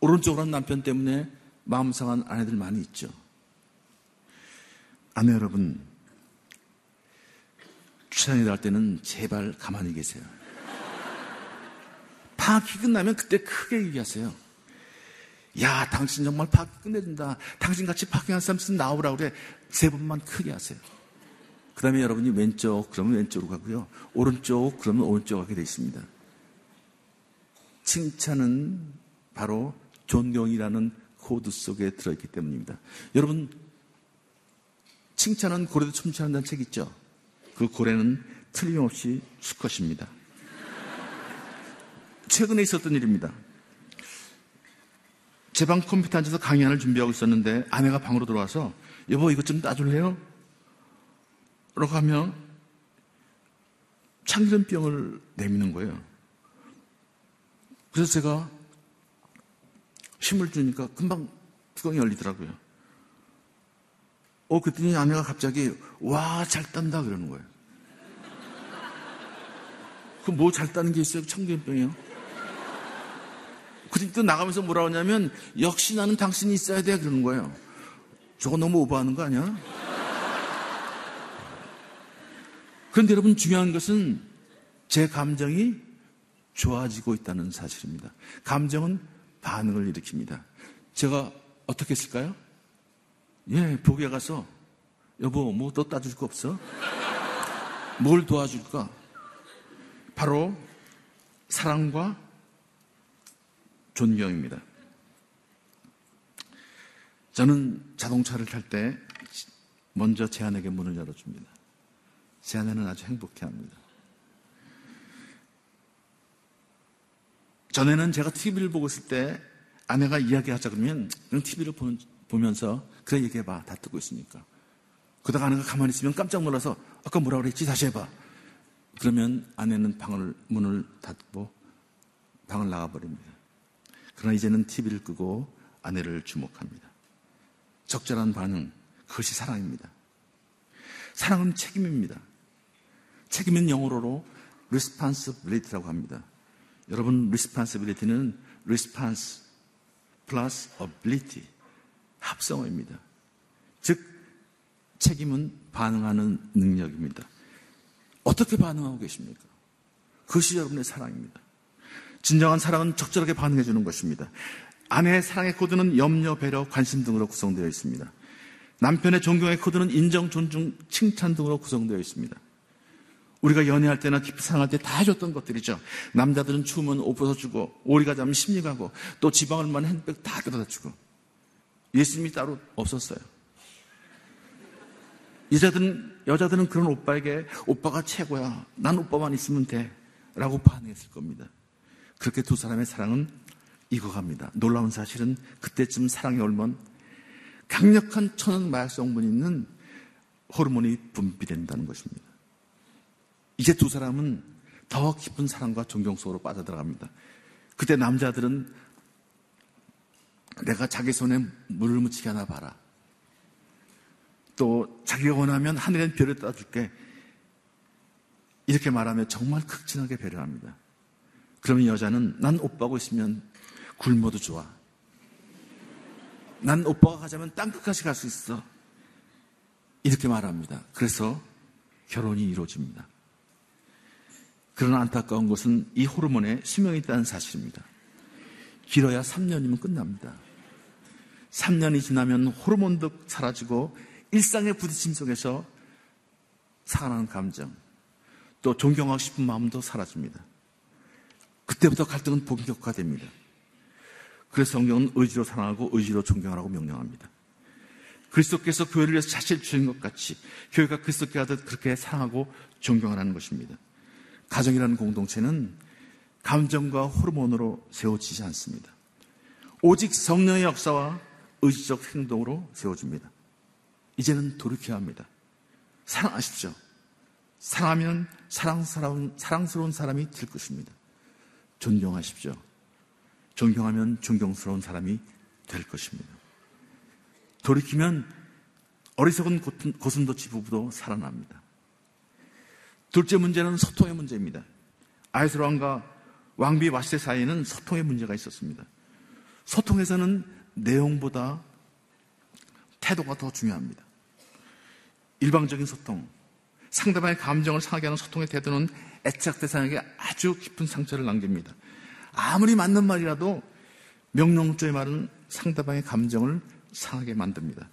오른쪽으로 가는 남편 때문에 마음 상한 아내들 많이 있죠. 아내 여러분, 주차장에 나갈 때는 제발 가만히 계세요. 파킹이 끝나면 그때 크게 얘기하세요. 야, 당신 정말 파킹 끝내준다. 당신 같이 파킹한 사람 있으면 나오라 그래. 세 번만 크게 하세요. 그 다음에 여러분이 왼쪽, 그러면 왼쪽으로 가고요. 오른쪽, 그러면 오른쪽 가게 되어 있습니다. 칭찬은 바로 존경이라는 코드 속에 들어있기 때문입니다. 여러분, 칭찬은 고래도 춤추는다는 책 있죠? 그 고래는 틀림없이 수컷입니다. 최근에 있었던 일입니다. 제 방 컴퓨터 앉아서 강의안을 준비하고 있었는데 아내가 방으로 들어와서 여보 이것 좀 따줄래요? 라고 하면 참기름병을 내미는 거예요. 그래서 제가 힘을 주니까 금방 뚜껑이 열리더라고요. 어, 그랬더니 아내가 갑자기, 와, 잘 딴다, 그러는 거예요. 그럼 뭐잘 따는 게 있어요? 그때 또 나가면서 뭐라 하냐면, 역시 나는 당신이 있어야 돼, 그러는 거예요. 저거 너무 오버하는 거 아니야? 그런데 여러분 중요한 것은 제 감정이 좋아지고 있다는 사실입니다. 감정은 반응을 일으킵니다. 제가 어떻게 했을까요? 예, 복에 가서 여보 뭐 또 따줄 거 없어? 뭘 도와줄까? 바로 사랑과 존경입니다. 저는 자동차를 탈 때 먼저 제 아내에게 문을 열어줍니다. 제 아내는 아주 행복해 합니다. 전에는 제가 TV를 보고 있을 때 아내가 이야기하자 그러면 그냥 TV를 보면서 그래 얘기해봐. 다 뜨고 있으니까. 그러다가 아내가 가만히 있으면 깜짝 놀라서 아까 뭐라 그랬지? 다시 해봐. 그러면 아내는 방을, 문을 닫고 방을 나가버립니다. 그러나 이제는 TV를 끄고 아내를 주목합니다. 적절한 반응, 그것이 사랑입니다. 사랑은 책임입니다. 책임은 영어로로 responsibility라고 합니다. 여러분, responsibility는 response plus ability, 합성어입니다. 즉, 책임은 반응하는 능력입니다. 어떻게 반응하고 계십니까? 그것이 여러분의 사랑입니다. 진정한 사랑은 적절하게 반응해 주는 것입니다. 아내의 사랑의 코드는 염려, 배려, 관심 등으로 구성되어 있습니다. 남편의 존경의 코드는 인정, 존중, 칭찬 등으로 구성되어 있습니다. 우리가 연애할 때나 깊이 사랑할 때 다 해줬던 것들이죠. 남자들은 추우면 옷 벗어주고, 오리가 자면 심리 가고, 또 지방을 만 핸드백 다 갖다 주고. 예수님이 따로 없었어요. 여자들은, 여자들은 그런 오빠에게 오빠가 최고야. 난 오빠만 있으면 돼. 라고 반응했을 겁니다. 그렇게 두 사람의 사랑은 익어갑니다. 놀라운 사실은 그때쯤 사랑이 얼면 강력한 천연 마약 성분이 있는 호르몬이 분비된다는 것입니다. 이제 두 사람은 더 깊은 사랑과 존경 속으로 빠져들어갑니다. 그때 남자들은 내가 자기 손에 물을 묻히게 하나 봐라. 또 자기가 원하면 하늘엔 별을 따줄게. 이렇게 말하면 정말 극진하게 배려합니다. 그러면 여자는 난 오빠고 있으면 굶어도 좋아. 난 오빠가 가자면 땅끝까지 갈 수 있어. 이렇게 말합니다. 그래서 결혼이 이루어집니다. 그러나 안타까운 것은 이 호르몬에 수명이 있다는 사실입니다. 길어야 3년이면 끝납니다. 3년이 지나면 호르몬도 사라지고 일상의 부딪힘 속에서 사랑하는 감정, 또 존경하고 싶은 마음도 사라집니다. 그때부터 갈등은 본격화됩니다. 그래서 성경은 의지로 사랑하고 의지로 존경하라고 명령합니다. 그리스도께서 교회를 위해서 자신을 주신 것 같이 교회가 그리스도께 하듯 그렇게 사랑하고 존경하라는 것입니다. 가정이라는 공동체는 감정과 호르몬으로 세워지지 않습니다. 오직 성령의 역사와 의지적 행동으로 세워집니다. 이제는 돌이켜야 합니다. 사랑하십시오. 사랑하면 사랑스러운, 사랑스러운 사람이 될 것입니다. 존경하십시오. 존경하면 존경스러운 사람이 될 것입니다. 돌이키면 어리석은 고슴도치 부부도 살아납니다. 둘째 문제는 소통의 문제입니다. 아이스 왕과 왕비 와시세 사이에는 소통의 문제가 있었습니다. 소통에서는 내용보다 태도가 더 중요합니다. 일방적인 소통, 상대방의 감정을 상하게 하는 소통의 태도는 애착 대상에게 아주 깊은 상처를 남깁니다. 아무리 맞는 말이라도 명령조의 말은 상대방의 감정을 상하게 만듭니다.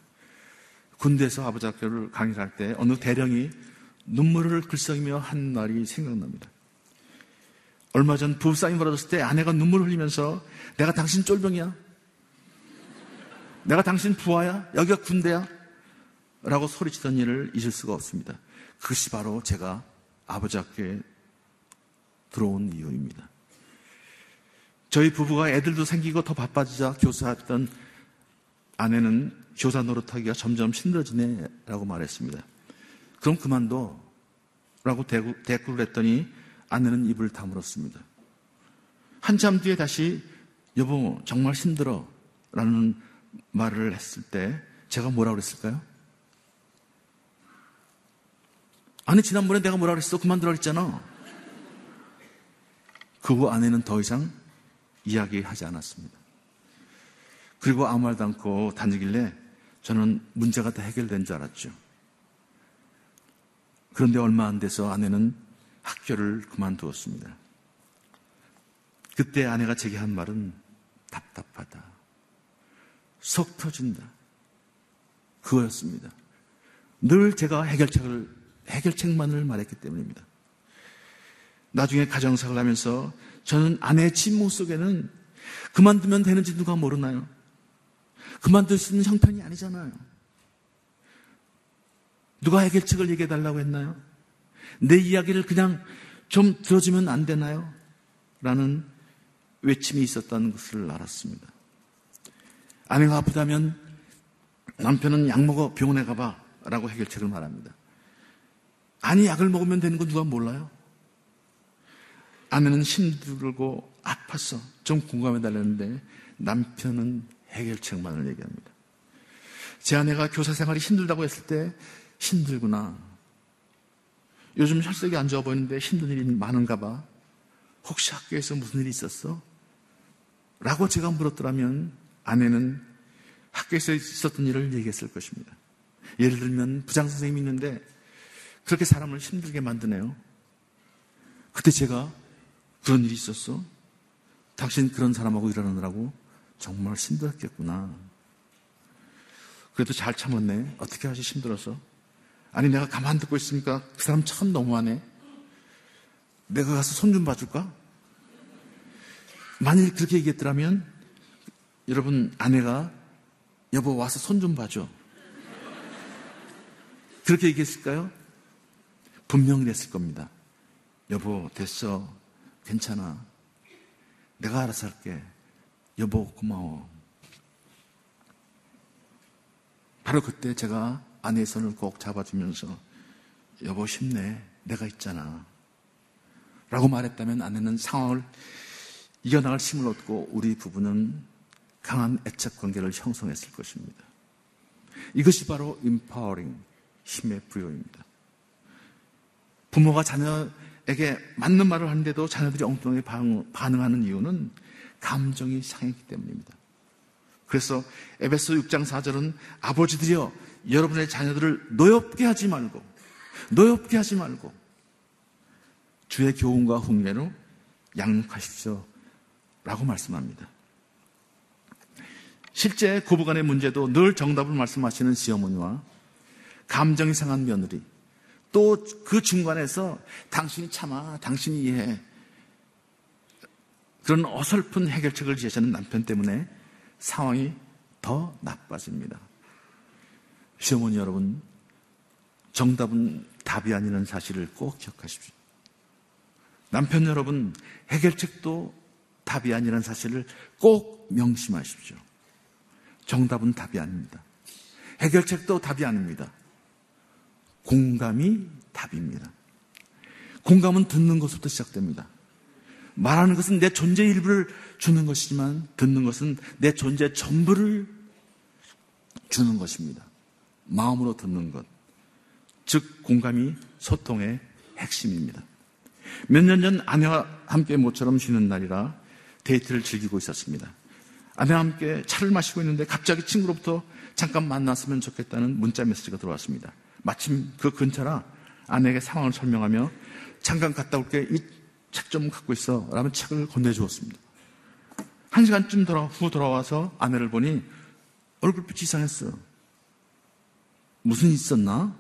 군대에서 아버지 학교를 강의를 할때 어느 대령이 눈물을 글썽이며 한 말이 생각납니다. 얼마 전 부부싸움이 벌어졌을 때 아내가 눈물을 흘리면서 내가 당신 쫄병이야? 내가 당신 부하야? 여기가 군대야? 라고 소리치던 일을 잊을 수가 없습니다. 그것이 바로 제가 아버지 학교에 들어온 이유입니다. 저희 부부가 애들도 생기고 더 바빠지자 교사했던 아내는 교사 노릇하기가 점점 힘들어지네 라고 말했습니다. 그럼 그만둬 라고 대꾸를 했더니 아내는 입을 다물었습니다. 한참 뒤에 다시 여보 정말 힘들어 라는 말을 했을 때 제가 뭐라고 그랬을까요? 아니 지난번에 내가 뭐라 그랬어? 그만두라 그랬잖아. 그 후 아내는 더 이상 이야기하지 않았습니다. 그리고 아무 말도 않고 다니길래 저는 문제가 다 해결된 줄 알았죠. 그런데 얼마 안 돼서 아내는 학교를 그만두었습니다. 그때 아내가 제게 한 말은 답답하다. 속 터진다. 그거였습니다. 늘 제가 해결책을, 해결책만을 말했기 때문입니다. 나중에 가정사를 하면서 저는 아내의 침묵 속에는 그만두면 되는지 누가 모르나요? 그만둘 수 있는 형편이 아니잖아요. 누가 해결책을 얘기해 달라고 했나요? 내 이야기를 그냥 좀 들어주면 안 되나요? 라는 외침이 있었다는 것을 알았습니다. 아내가 아프다면 남편은 약 먹어 병원에 가봐 라고 해결책을 말합니다. 아니 약을 먹으면 되는 거 누가 몰라요? 아내는 힘들고 아팠어. 좀 공감해 달라는데 남편은 해결책만을 얘기합니다. 제 아내가 교사 생활이 힘들다고 했을 때 힘들구나. 요즘 혈색이 안 좋아 보이는데 힘든 일이 많은가 봐. 혹시 학교에서 무슨 일이 있었어? 라고 제가 물었더라면 아내는 학교에서 있었던 일을 얘기했을 것입니다. 예를 들면 부장 선생님이 있는데 그렇게 사람을 힘들게 만드네요. 그때 제가 그런 일이 있었어? 당신 그런 사람하고 일하느라고 정말 힘들었겠구나. 그래도 잘 참았네. 어떻게 하지 힘들어서? 아니 내가 가만 듣고 있으니까 그 사람 참 너무하네. 내가 가서 손 좀 봐줄까? 만일 그렇게 얘기했더라면 여러분 아내가 여보 와서 손 좀 봐줘. 그렇게 얘기했을까요? 분명히 했을 겁니다. 여보 됐어. 괜찮아. 내가 알아서 할게. 여보 고마워. 바로 그때 제가 아내의 손을 꼭 잡아주면서 여보 힘내. 내가 있잖아. 라고 말했다면 아내는 상황을 이겨나갈 힘을 얻고 우리 부부는 강한 애착 관계를 형성했을 것입니다. 이것이 바로 empowering, 힘의 부여입니다. 부모가 자녀에게 맞는 말을 하는데도 자녀들이 엉뚱하게 반응하는 이유는 감정이 상했기 때문입니다. 그래서 에베소 6장 4절은 아버지들이여 여러분의 자녀들을 노엽게 하지 말고 노엽게 하지 말고 주의 교훈과 훈계로 양육하십시오. 라고 말씀합니다. 실제 고부간의 문제도 늘 정답을 말씀하시는 시어머니와 감정이 상한 며느리 또 그 중간에서 당신이 참아, 당신이 이해해 그런 어설픈 해결책을 제시하는 남편 때문에 상황이 더 나빠집니다. 시어머니 여러분, 정답은 답이 아니라는 사실을 꼭 기억하십시오. 남편 여러분, 해결책도 답이 아니라는 사실을 꼭 명심하십시오. 정답은 답이 아닙니다. 해결책도 답이 아닙니다. 공감이 답입니다. 공감은 듣는 것부터 시작됩니다. 말하는 것은 내 존재 일부를 주는 것이지만 듣는 것은 내 존재 전부를 주는 것입니다. 마음으로 듣는 것. 즉, 공감이 소통의 핵심입니다. 몇 년 전 아내와 함께 모처럼 쉬는 날이라 데이트를 즐기고 있었습니다. 아내와 함께 차를 마시고 있는데 갑자기 친구로부터 잠깐 만났으면 좋겠다는 문자 메시지가 들어왔습니다. 마침 그 근처라 아내에게 상황을 설명하며 잠깐 갔다 올게 이 책 좀 갖고 있어 라면 책을 건네주었습니다. 한 시간쯤 후 돌아와서 아내를 보니 얼굴빛이 이상했어. 무슨 일 있었나?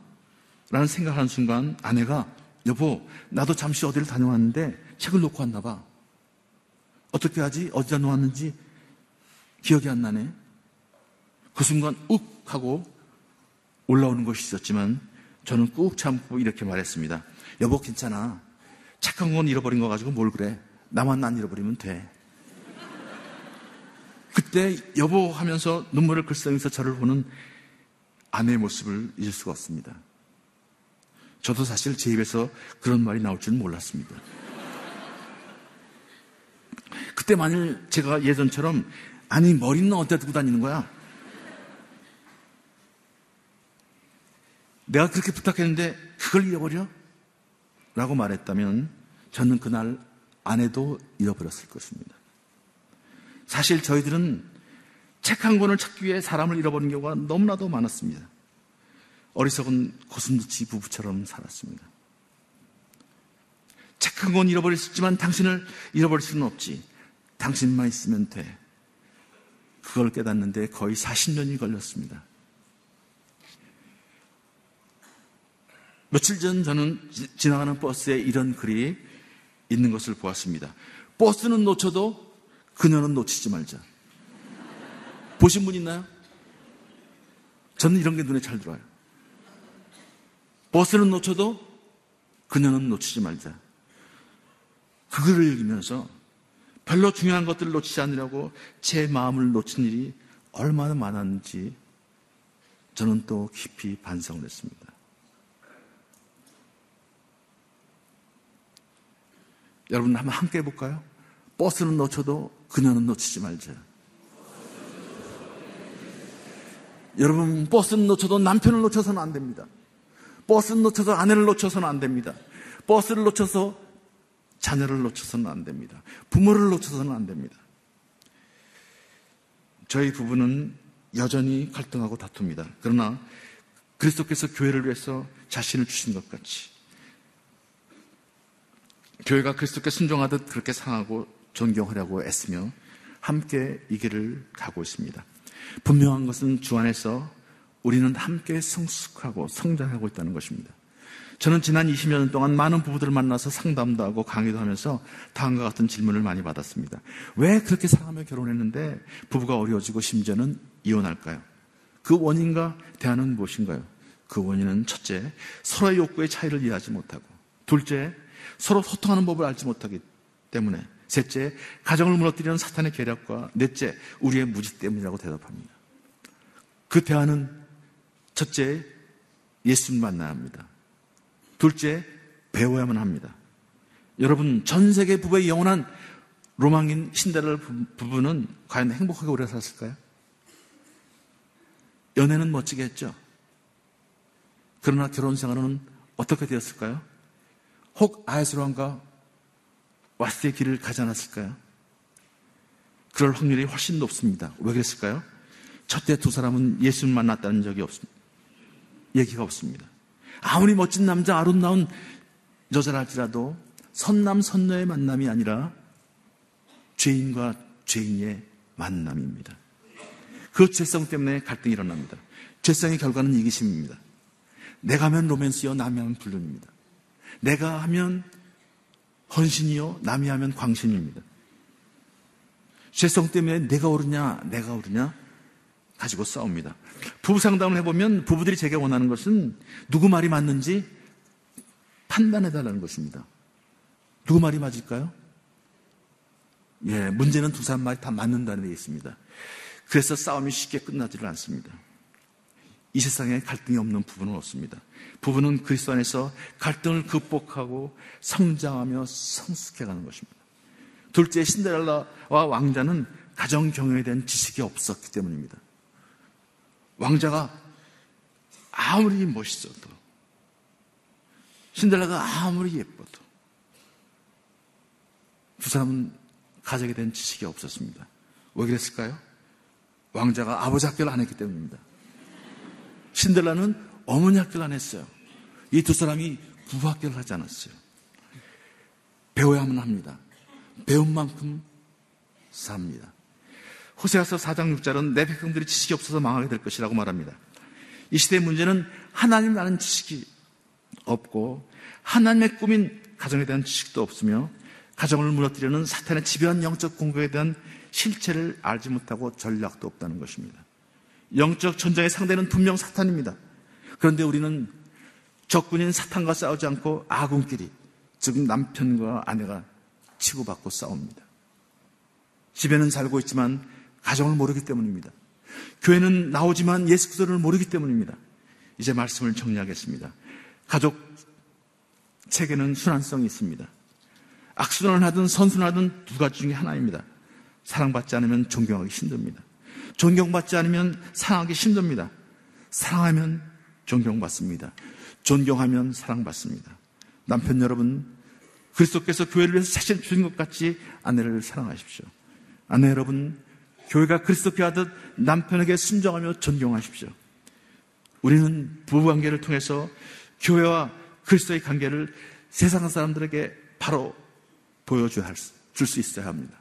라는 생각하는 순간 아내가 여보 나도 잠시 어디를 다녀왔는데 책을 놓고 왔나 봐. 어떻게 하지? 어디다 놓았는지 기억이 안 나네. 그 순간 욱 하고 올라오는 것이 있었지만 저는 꾹 참고 이렇게 말했습니다. 여보 괜찮아. 착한 건 잃어버린 거 가지고 뭘 그래. 나만 안 잃어버리면 돼. 그때 여보 하면서 눈물을 글썽이면서 저를 보는 아내의 모습을 잊을 수가 없습니다. 저도 사실 제 입에서 그런 말이 나올 줄은 몰랐습니다. 그때 만일 제가 예전처럼 아니 머리는 어디다 두고 다니는 거야? 내가 그렇게 부탁했는데 그걸 잃어버려? 라고 말했다면 저는 그날 아내도 잃어버렸을 것입니다. 사실 저희들은 책 한 권을 찾기 위해 사람을 잃어버린 경우가 너무나도 많았습니다. 어리석은 고슴도치 부부처럼 살았습니다. 책 한 권 잃어버릴 수 있지만 당신을 잃어버릴 수는 없지. 당신만 있으면 돼. 그걸 깨닫는데 거의 40년이 걸렸습니다. 며칠 전 저는 지나가는 버스에 이런 글이 있는 것을 보았습니다. 버스는 놓쳐도 그녀는 놓치지 말자. 보신 분 있나요? 저는 이런 게 눈에 잘 들어와요. 버스는 놓쳐도 그녀는 놓치지 말자. 그 글을 읽으면서 별로 중요한 것들을 놓치지 않으려고 제 마음을 놓친 일이 얼마나 많았는지 저는 또 깊이 반성을 했습니다. 여러분 한번 함께 해볼까요? 버스는 놓쳐도 그녀는 놓치지 말자. 여러분 버스는 놓쳐도 남편을 놓쳐서는 안 됩니다. 버스는 놓쳐서 아내를 놓쳐서는 안 됩니다. 버스를 놓쳐서 자녀를 놓쳐서는 안 됩니다. 부모를 놓쳐서는 안 됩니다. 저희 부부는 여전히 갈등하고 다툽니다. 그러나 그리스도께서 교회를 위해서 자신을 주신 것 같이 교회가 그리스도께 순종하듯 그렇게 상하고 존경하려고 애쓰며 함께 이 길을 가고 있습니다. 분명한 것은 주 안에서 우리는 함께 성숙하고 성장하고 있다는 것입니다. 저는 지난 20여 년 동안 많은 부부들을 만나서 상담도 하고 강의도 하면서 다음과 같은 질문을 많이 받았습니다. 왜 그렇게 사랑하며 결혼했는데 부부가 어려워지고 심지어는 이혼할까요? 그 원인과 대안은 무엇인가요? 그 원인은 첫째, 서로의 욕구의 차이를 이해하지 못하고, 둘째, 서로 소통하는 법을 알지 못하기 때문에, 셋째, 가정을 무너뜨리는 사탄의 계략과 넷째, 우리의 무지 때문이라고 대답합니다. 그 대안은 첫째, 예수님 만나야 합니다. 둘째, 배워야만 합니다. 여러분, 전 세계 부부의 영원한 로망인 신데렐라 부부는 과연 행복하게 오래 살았을까요? 연애는 멋지게 했죠. 그러나 결혼 생활은 어떻게 되었을까요? 혹 아이스로왕과 와스의 길을 가지 않았을까요? 그럴 확률이 훨씬 높습니다. 왜 그랬을까요? 첫째 두 사람은 예수를 만났다는 적이 없습니다. 얘기가 없습니다. 아무리 멋진 남자, 아름다운 여자랄지라도 선남, 선녀의 만남이 아니라 죄인과 죄인의 만남입니다. 그 죄성 때문에 갈등이 일어납니다. 죄성의 결과는 이기심입니다. 내가 하면 로맨스요, 남이 하면 불륜입니다. 내가 하면 헌신이요, 남이 하면 광신입니다. 죄성 때문에 내가 오르냐, 내가 오르냐 가지고 싸웁니다. 부부 상담을 해보면 부부들이 제게 원하는 것은 누구 말이 맞는지 판단해달라는 것입니다. 누구 말이 맞을까요? 예, 문제는 두 사람 말이 다 맞는다는 데 있습니다. 그래서 싸움이 쉽게 끝나지를 않습니다. 이 세상에 갈등이 없는 부부는 없습니다. 부부는 그리스도 안에서 갈등을 극복하고 성장하며 성숙해가는 것입니다. 둘째 신데렐라와 왕자는 가정 경영에 대한 지식이 없었기 때문입니다. 왕자가 아무리 멋있어도 신데렐라가 아무리 예뻐도 두 사람은 가정에 대한 지식이 없었습니다. 왜 그랬을까요? 왕자가 아버지 학교를 안 했기 때문입니다. 신데렐라는 어머니 학교를 안 했어요. 이 두 사람이 부부 학교를 하지 않았어요. 배워야만 합니다. 배운 만큼 삽니다. 호세아서 4장 6절은 내 백성들이 지식이 없어서 망하게 될 것이라고 말합니다. 이 시대의 문제는 하나님 아는 지식이 없고 하나님의 꿈인 가정에 대한 지식도 없으며 가정을 무너뜨리는 사탄의 집요한 영적 공격에 대한 실체를 알지 못하고 전략도 없다는 것입니다. 영적 전쟁의 상대는 분명 사탄입니다. 그런데 우리는 적군인 사탄과 싸우지 않고 아군끼리, 즉 남편과 아내가 치고받고 싸웁니다. 집에는 살고 있지만 가정을 모르기 때문입니다. 교회는 나오지만 예수 그리스도를 모르기 때문입니다. 이제 말씀을 정리하겠습니다. 가족 체계는 순환성이 있습니다. 악순환을 하든 선순환을 두 가지 중에 하나입니다. 사랑받지 않으면 존경하기 힘듭니다. 존경받지 않으면 사랑하기 힘듭니다. 사랑하면 존경받습니다. 존경하면 사랑받습니다. 남편 여러분, 그리스도께서 교회를 위해서 자신 주신 것 같이 아내를 사랑하십시오. 아내 여러분, 교회가 그리스도께 하듯 남편에게 순종하며 존경하십시오. 우리는 부부 관계를 통해서 교회와 그리스도의 관계를 세상 사람들에게 바로 보여줘야 줄수 있어야 합니다.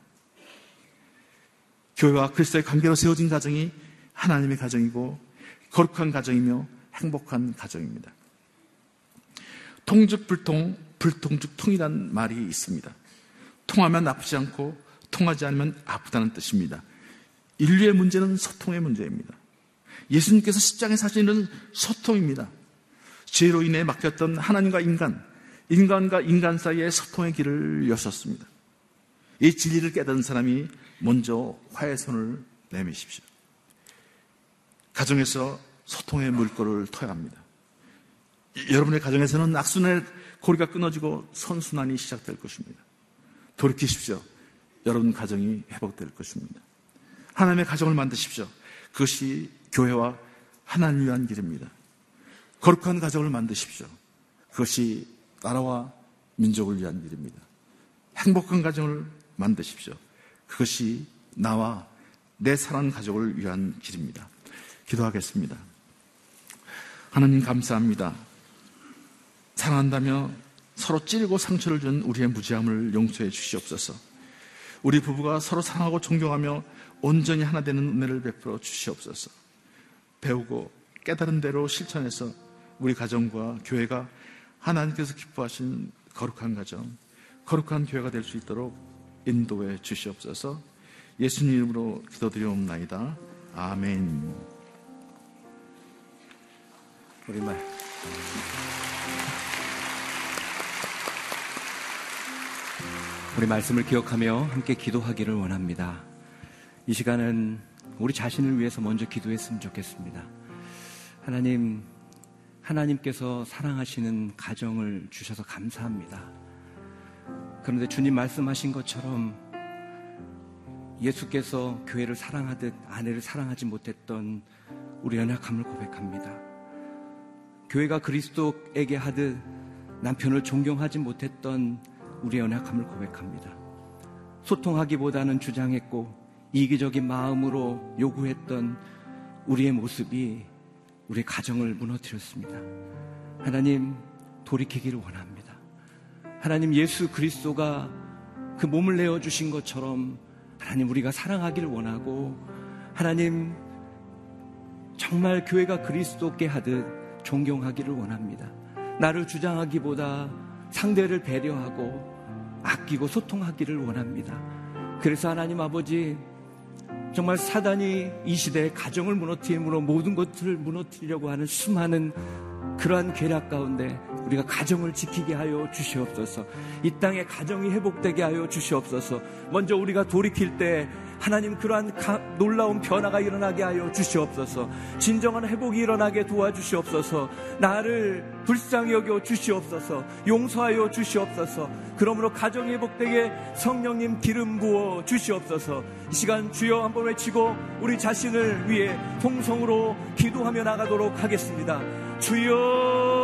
교회와 그리스도의 관계로 세워진 가정이 하나님의 가정이고 거룩한 가정이며 행복한 가정입니다. 통즉불통, 불통즉 통이라는 말이 있습니다. 통하면 나쁘지 않고 통하지 않으면 아프다는 뜻입니다. 인류의 문제는 소통의 문제입니다. 예수님께서 십장에서 하시는 소통입니다. 죄로 인해 막혔던 하나님과 인간, 인간과 인간 사이의 소통의 길을 여셨습니다. 이 진리를 깨닫는 사람이 먼저 화해 손을 내미십시오. 가정에서 소통의 물꼬를 터야 합니다. 여러분의 가정에서는 악순환의 고리가 끊어지고 선순환이 시작될 것입니다. 돌이키십시오. 여러분 가정이 회복될 것입니다. 하나님의 가정을 만드십시오. 그것이 교회와 하나님 위한 길입니다. 거룩한 가정을 만드십시오. 그것이 나라와 민족을 위한 길입니다. 행복한 가정을 만드십시오. 그것이 나와 내 사랑 가족을 위한 길입니다. 기도하겠습니다. 하나님 감사합니다. 사랑한다며 서로 찌르고 상처를 준 우리의 무지함을 용서해 주시옵소서. 우리 부부가 서로 사랑하고 존경하며 온전히 하나 되는 은혜를 베풀어 주시옵소서. 배우고 깨달은 대로 실천해서 우리 가정과 교회가 하나님께서 기뻐하신 거룩한 가정, 거룩한 교회가 될 수 있도록 인도해 주시옵소서. 예수님 이름으로 기도드리옵나이다. 아멘. 우리 말. 우리 말씀을 기억하며 함께 기도하기를 원합니다. 이 시간은 우리 자신을 위해서 먼저 기도했으면 좋겠습니다. 하나님, 하나님께서 사랑하시는 가정을 주셔서 감사합니다. 그런데 주님 말씀하신 것처럼 예수께서 교회를 사랑하듯 아내를 사랑하지 못했던 우리 연약함을 고백합니다. 교회가 그리스도에게 하듯 남편을 존경하지 못했던 우리 연약함을 고백합니다. 소통하기보다는 주장했고 이기적인 마음으로 요구했던 우리의 모습이 우리 가정을 무너뜨렸습니다. 하나님 돌이키기를 원합니다. 하나님 예수 그리스도가 그 몸을 내어 주신 것처럼 하나님 우리가 사랑하기를 원하고 하나님 정말 교회가 그리스도께 하듯 존경하기를 원합니다. 나를 주장하기보다 상대를 배려하고 아끼고 소통하기를 원합니다. 그래서 하나님 아버지 정말 사단이 이 시대에 가정을 무너뜨림으로 모든 것들을 무너뜨리려고 하는 수많은 그러한 계략 가운데 우리가 가정을 지키게 하여 주시옵소서. 이 땅에 가정이 회복되게 하여 주시옵소서. 먼저 우리가 돌이킬 때 하나님 그러한 가, 놀라운 변화가 일어나게 하여 주시옵소서. 진정한 회복이 일어나게 도와주시옵소서. 나를 불쌍히 여겨 주시옵소서. 용서하여 주시옵소서. 그러므로 가정 회복되게 성령님 기름 부어 주시옵소서. 이 시간 주여 한번 외치고 우리 자신을 위해 통성으로 기도하며 나가도록 하겠습니다. 주여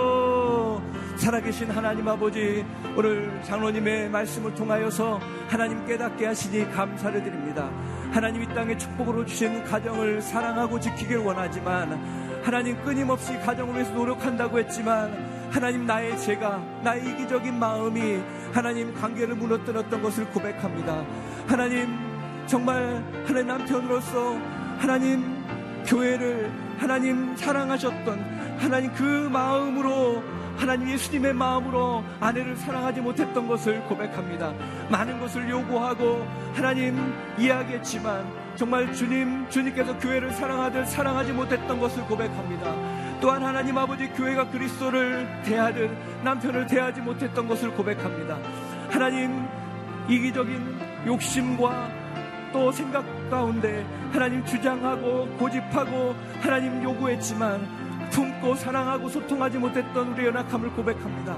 살아계신 하나님 아버지 오늘 장로님의 말씀을 통하여서 하나님 깨닫게 하시니 감사를 드립니다. 하나님 이 땅에 축복으로 주신 가정을 사랑하고 지키길 원하지만 하나님 끊임없이 가정을 위해서 노력한다고 했지만 하나님 나의 죄가 나의 이기적인 마음이 하나님 관계를 무너뜨렸던 것을 고백합니다. 하나님 정말 하나님 남편으로서 하나님 교회를 하나님 사랑하셨던 하나님 그 마음으로 하나님 예수님의 마음으로 아내를 사랑하지 못했던 것을 고백합니다. 많은 것을 요구하고 하나님 이야기했지만 정말 주님, 주님께서 교회를 사랑하듯 사랑하지 못했던 것을 고백합니다. 또한 하나님 아버지 교회가 그리스도를 대하듯 남편을 대하지 못했던 것을 고백합니다. 하나님 이기적인 욕심과 또 생각 가운데 하나님 주장하고 고집하고 하나님 요구했지만 품고 사랑하고 소통하지 못했던 우리의 연약함을 고백합니다.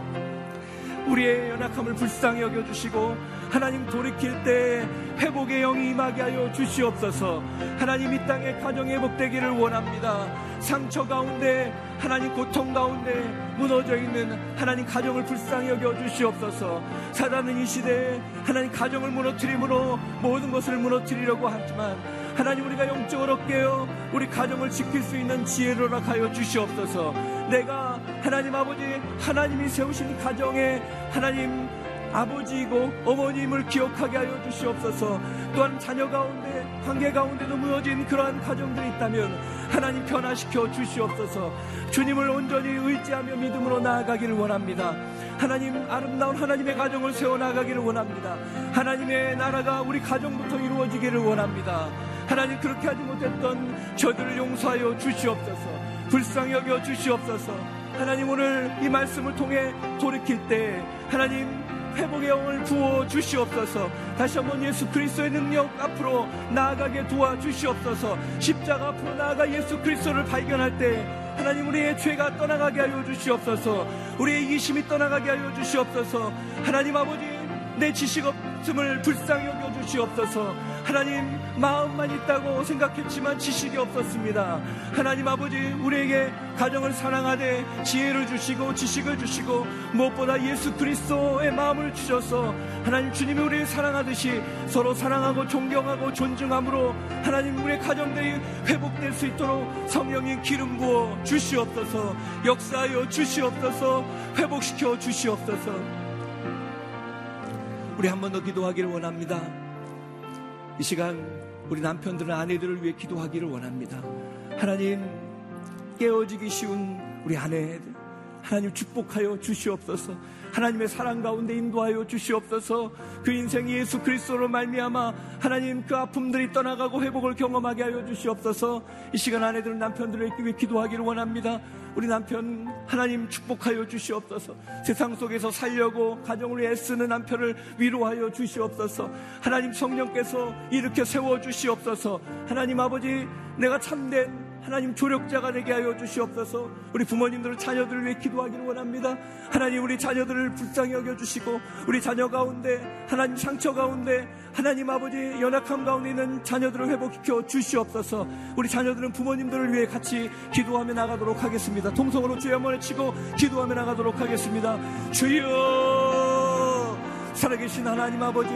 우리의 연약함을 불쌍히 여겨주시고 하나님 돌이킬 때 회복의 영이 임하게 하여 주시옵소서. 하나님 이 땅에 가정이 회복되기를 원합니다. 상처 가운데 하나님 고통 가운데 무너져 있는 하나님 가정을 불쌍히 여겨 주시옵소서. 사단은 이 시대에 하나님 가정을 무너뜨림으로 모든 것을 무너뜨리려고 하지만 하나님 우리가 영적으로 깨어 우리 가정을 지킬 수 있는 지혜를 허락하여 주시옵소서. 내가 하나님 아버지 하나님이 세우신 가정에 하나님 아버지이고 어머님을 기억하게 하여 주시옵소서. 또한 자녀 가운데 관계 가운데도 무너진 그러한 가정들이 있다면 하나님 변화시켜 주시옵소서. 주님을 온전히 의지하며 믿음으로 나아가기를 원합니다. 하나님 아름다운 하나님의 가정을 세워 나가기를 원합니다. 하나님의 나라가 우리 가정부터 이루어지기를 원합니다 하나님 그렇게 하지 못했던 저들을 용서하여 주시옵소서. 불쌍히 여겨 주시옵소서. 하나님 오늘 이 말씀을 통해 돌이킬 때 하나님 회복의 영을 부어 주시옵소서. 다시 한번 예수 그리스도의 능력 앞으로 나아가게 도와 주시옵소서. 십자가 앞으로 나아가 예수 그리스도를 발견할 때 하나님 우리의 죄가 떠나가게 하여 주시옵소서. 우리의 이기심이 떠나가게 하여 주시옵소서. 하나님 아버지 내 지식 없음을 불쌍히 여겨 주시옵소서. 하나님 마음만 있다고 생각했지만 지식이 없었습니다. 하나님 아버지 우리에게 가정을 사랑하되 지혜를 주시고 지식을 주시고 무엇보다 예수 그리스도의 마음을 주셔서 하나님 주님이 우리를 사랑하듯이 서로 사랑하고 존경하고 존중함으로 하나님 우리의 가정들이 회복될 수 있도록 성령의 기름 부어 주시옵소서 역사하여 주시옵소서 회복시켜 주시옵소서 우리 한 번 더 기도하기를 원합니다. 이 시간 우리 남편들은 아내들을 위해 기도하기를 원합니다. 하나님 깨어지기 쉬운 우리 아내들 하나님 축복하여 주시옵소서. 하나님의 사랑 가운데 인도하여 주시옵소서. 그 인생이 예수 그리스도로 말미암아 하나님 그 아픔들이 떠나가고 회복을 경험하게 하여 주시옵소서. 이 시간 아내들 남편들을 위해 기도하기를 원합니다. 우리 남편 하나님 축복하여 주시옵소서. 세상 속에서 살려고 가정을 애쓰는 남편을 위로하여 주시옵소서. 하나님 성령께서 이렇게 세워 주시옵소서. 하나님 아버지 내가 참된 하나님 조력자가 되게 하여 주시옵소서. 우리 부모님들 자녀들을 위해 기도하기를 원합니다. 하나님 우리 자녀들을 불쌍히 여겨 주시고 우리 자녀 가운데 하나님 상처 가운데 하나님 아버지 연약함 가운데 있는 자녀들을 회복시켜 주시옵소서. 우리 자녀들은 부모님들을 위해 같이 기도하며 나가도록 하겠습니다. 통성으로 주여 한번 외치고 기도하며 나가도록 하겠습니다. 주여 살아계신 하나님 아버지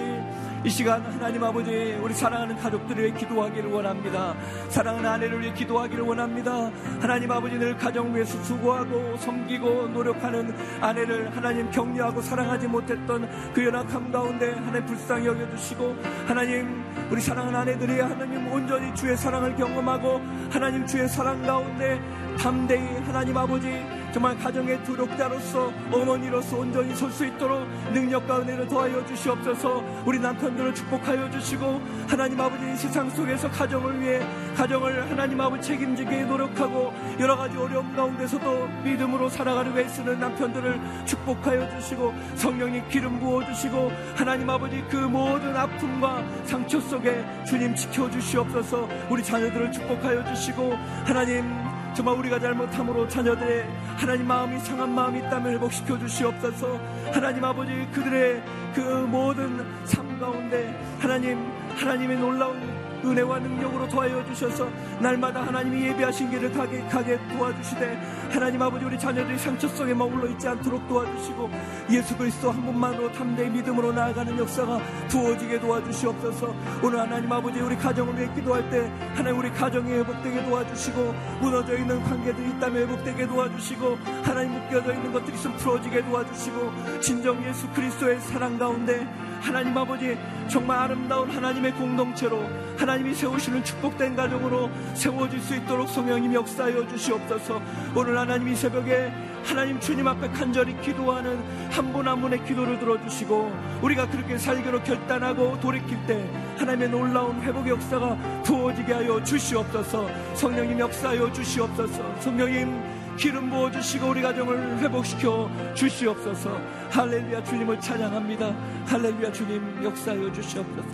이 시간 하나님 아버지 우리 사랑하는 가족들을 위해 기도하기를 원합니다. 사랑하는 아내를 위해 기도하기를 원합니다. 하나님 아버지 늘 가정 위해서 수고하고 섬기고 노력하는 아내를 하나님 격려하고 사랑하지 못했던 그 연약함 가운데 하나님 불쌍히 여겨주시고 하나님 우리 사랑하는 아내들이 하나님 온전히 주의 사랑을 경험하고 하나님 주의 사랑 가운데 담대히 하나님 아버지 정말 가정의 두력자로서 어머니로서 온전히 설 수 있도록 능력과 은혜를 더하여 주시옵소서. 우리 남편들을 축복하여 주시고 하나님 아버지 세상 속에서 가정을 위해 가정을 하나님 아버지 책임지게 노력하고 여러 가지 어려움 가운데서도 믿음으로 살아가려고 애쓰는 남편들을 축복하여 주시고 성령의 기름 부어 주시고 하나님 아버지 그 모든 아픔과 상처 속에 주님 지켜 주시옵소서. 우리 자녀들을 축복하여 주시고 하나님 정말 우리가 잘못함으로 자녀들의 하나님 마음이 상한 마음이 있다면 회복시켜 주시옵소서. 하나님 아버지 그들의 그 모든 삶 가운데 하나님 하나님의 놀라운 은혜와 능력으로 도와여 주셔서 날마다 하나님이 예비하신 길을 가게, 가게 도와주시되 하나님 아버지 우리 자녀들이 상처 속에 머물러 있지 않도록 도와주시고 예수 그리스도 한 분만으로 담대히 믿음으로 나아가는 역사가 두어지게 도와주시옵소서. 오늘 하나님 아버지 우리 가정을 위해 기도할 때 하나님 우리 가정이 회복되게 도와주시고 무너져 있는 관계들이 있다면 회복되게 도와주시고 하나님 묶여져 있는 것들이 있으면 풀어지게 도와주시고 진정 예수 그리스도의 사랑 가운데 하나님 아버지 정말 아름다운 하나님의 공동체로 하나님이 세우시는 축복된 가정으로 세워질 수 있도록 성령님 역사하여 주시옵소서. 오늘 하나님 이 새벽에 하나님 주님 앞에 간절히 기도하는 한 분한 분의 기도를 들어주시고 우리가 그렇게 살기로 결단하고 돌이킬 때 하나님의 놀라운 회복의 역사가 부어지게 하여 주시옵소서. 성령님 역사하여 주시옵소서. 성령님 기름 부어 주시고 우리 가정을 회복시켜 주시옵소서. 할렐루야 주님을 찬양합니다. 할렐루야 주님 역사하여 주시옵소서.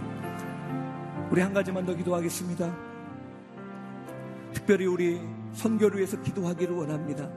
우리 한 가지만 더 기도하겠습니다. 특별히 우리 선교를 위해서 기도하기를 원합니다.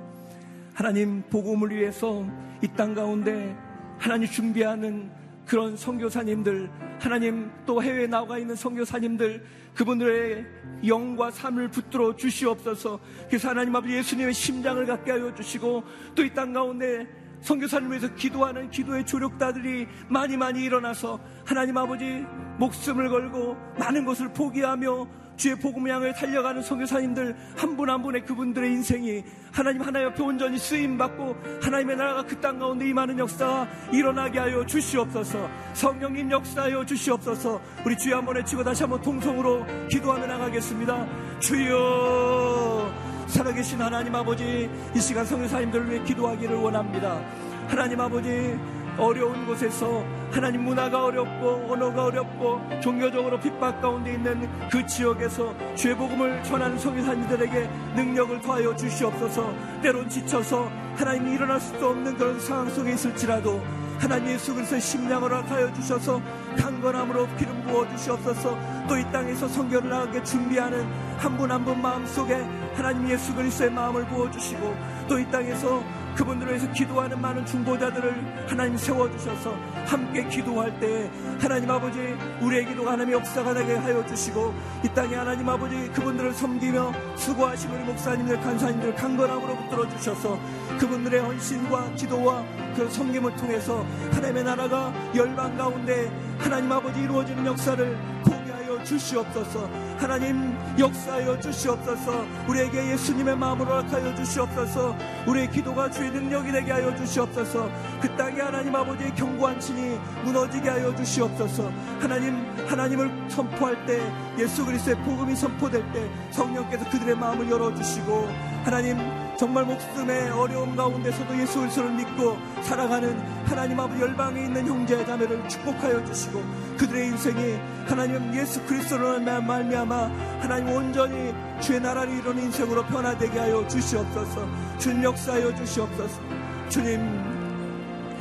하나님 복음을 위해서 이 땅 가운데 하나님 준비하는 그런 선교사님들 하나님 또 해외에 나가 있는 선교사님들 그분들의 영과 삶을 붙들어 주시옵소서. 그래서 하나님 아버지 예수님의 심장을 갖게 하여 주시고 또 이 땅 가운데 선교사님 위해서 기도하는 기도의 조력자들이 많이 많이 일어나서 하나님 아버지 목숨을 걸고 많은 것을 포기하며 주의 복음을 향해 달려가는 선교사님들 한 분 한 분의 그분들의 인생이 하나님 하나 옆에 온전히 쓰임 받고 하나님의 나라가 그 땅 가운데 임하는 역사가 일어나게 하여 주시옵소서. 성령님 역사하여 주시옵소서. 우리 주여 한번 외치고 다시 한번 통성으로 기도하며 나가겠습니다. 주여 살아계신 하나님 아버지 이 시간 성교사님들을 위해 기도하기를 원합니다. 하나님 아버지 어려운 곳에서 하나님 문화가 어렵고 언어가 어렵고 종교적으로 핍박 가운데 있는 그 지역에서 죄복음을 전하는 성교사님들에게 능력을 더하여 주시옵소서. 때론 지쳐서 하나님 일어날 수도 없는 그런 상황 속에 있을지라도 하나님 예수 그리스도의 심령을 허락하여 주셔서 강건함으로 기름 부어 주시옵소서. 또 이 땅에서 성결을 나가게 준비하는 한 분 한분 마음속에 하나님 예수 그리스도의 마음을 부어 주시고 또 이 땅에서 그분들을 위해서 기도하는 많은 중보자들을 하나님 세워주셔서 함께 기도할 때 하나님 아버지 우리의 기도가 하나님 역사가 되게 하여 주시고 이 땅에 하나님 아버지 그분들을 섬기며 수고하신 우리 목사님들 간사님들 강건함으로 붙들어 주셔서 그분들의 헌신과 기도와 그 섬김을 통해서 하나님의 나라가 열방 가운데 하나님 아버지 이루어지는 역사를 공유하여 주시옵소서. 하나님 역사하여 주시옵소서. 우리에게 예수님의 마음으로 허락하여 주시옵소서. 우리의 기도가 주의 능력이 되게 하여 주시옵소서. 그 땅에 하나님 아버지의 경고한 친이 무너지게 하여 주시옵소서. 하나님 하나님을 선포할 때 예수 그리스도의 복음이 선포될 때 성령께서 그들의 마음을 열어주시고 하나님 정말 목숨의 어려움 가운데서도 예수 그리스도를 믿고 살아가는 하나님 아버지 열방에 있는 형제 자매를 축복하여 주시고 그들의 인생이 하나님 예수 그리스도로 말미암아 하나님 온전히 주의 나라를 이루는 인생으로 변화되게 하여 주시옵소서. 주님 역사하여 주시옵소서. 주님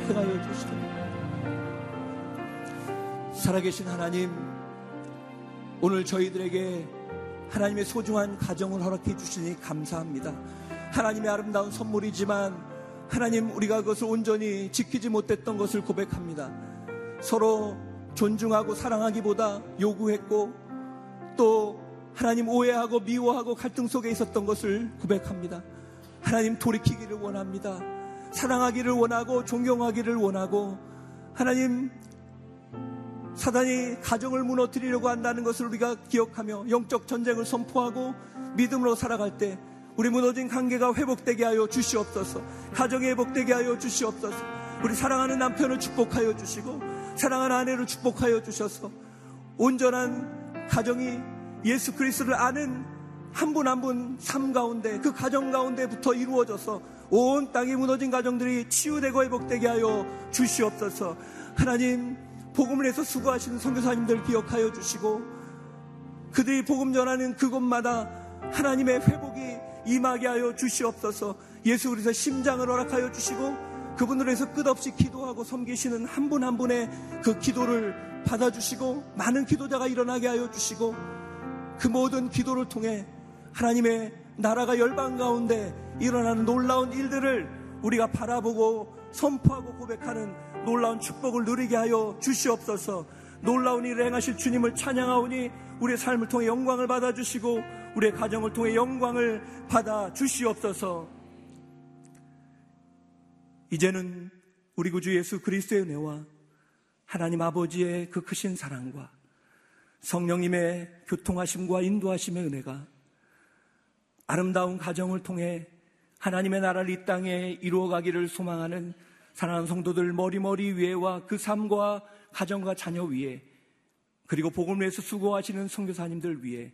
행하여 주시옵소서. 살아계신 하나님 오늘 저희들에게 하나님의 소중한 가정을 허락해 주시니 감사합니다. 하나님의 아름다운 선물이지만 하나님 우리가 그것을 온전히 지키지 못했던 것을 고백합니다. 서로 존중하고 사랑하기보다 요구했고 또 하나님 오해하고 미워하고 갈등 속에 있었던 것을 고백합니다. 하나님 돌이키기를 원합니다. 사랑하기를 원하고 존경하기를 원하고 하나님 사단이 가정을 무너뜨리려고 한다는 것을 우리가 기억하며 영적 전쟁을 선포하고 믿음으로 살아갈 때 우리 무너진 관계가 회복되게 하여 주시옵소서. 가정이 회복되게 하여 주시옵소서. 우리 사랑하는 남편을 축복하여 주시고 사랑하는 아내를 축복하여 주셔서 온전한 가정이 예수 그리스도를 아는 한 분 한 분 삶 가운데 그 가정 가운데부터 이루어져서 온 땅이 무너진 가정들이 치유되고 회복되게 하여 주시옵소서. 하나님 복음을 해서 수고하시는 선교사님들 기억하여 주시고 그들이 복음 전하는 그곳마다 하나님의 회복이 임하게 하여 주시옵소서 예수 그리스도 심장을 허락하여 주시고 그분을 위해서 끝없이 기도하고 섬기시는 한분한 분의 그 기도를 받아주시고 많은 기도자가 일어나게 하여 주시고 그 모든 기도를 통해 하나님의 나라가 열방 가운데 일어나는 놀라운 일들을 우리가 바라보고 선포하고 고백하는 놀라운 축복을 누리게 하여 주시옵소서. 놀라운 일을 행하실 주님을 찬양하오니 우리의 삶을 통해 영광을 받아 주시고 우리의 가정을 통해 영광을 받아 주시옵소서. 이제는 우리 구주 예수 그리스도의 은혜와 하나님 아버지의 그 크신 사랑과 성령님의 교통하심과 인도하심의 은혜가 아름다운 가정을 통해 하나님의 나라를 이 땅에 이루어가기를 소망하는 사랑하는 성도들 머리머리 위에와 그 삶과 가정과 자녀 위에 그리고 복음을 위해서 수고하시는 성교사님들 위해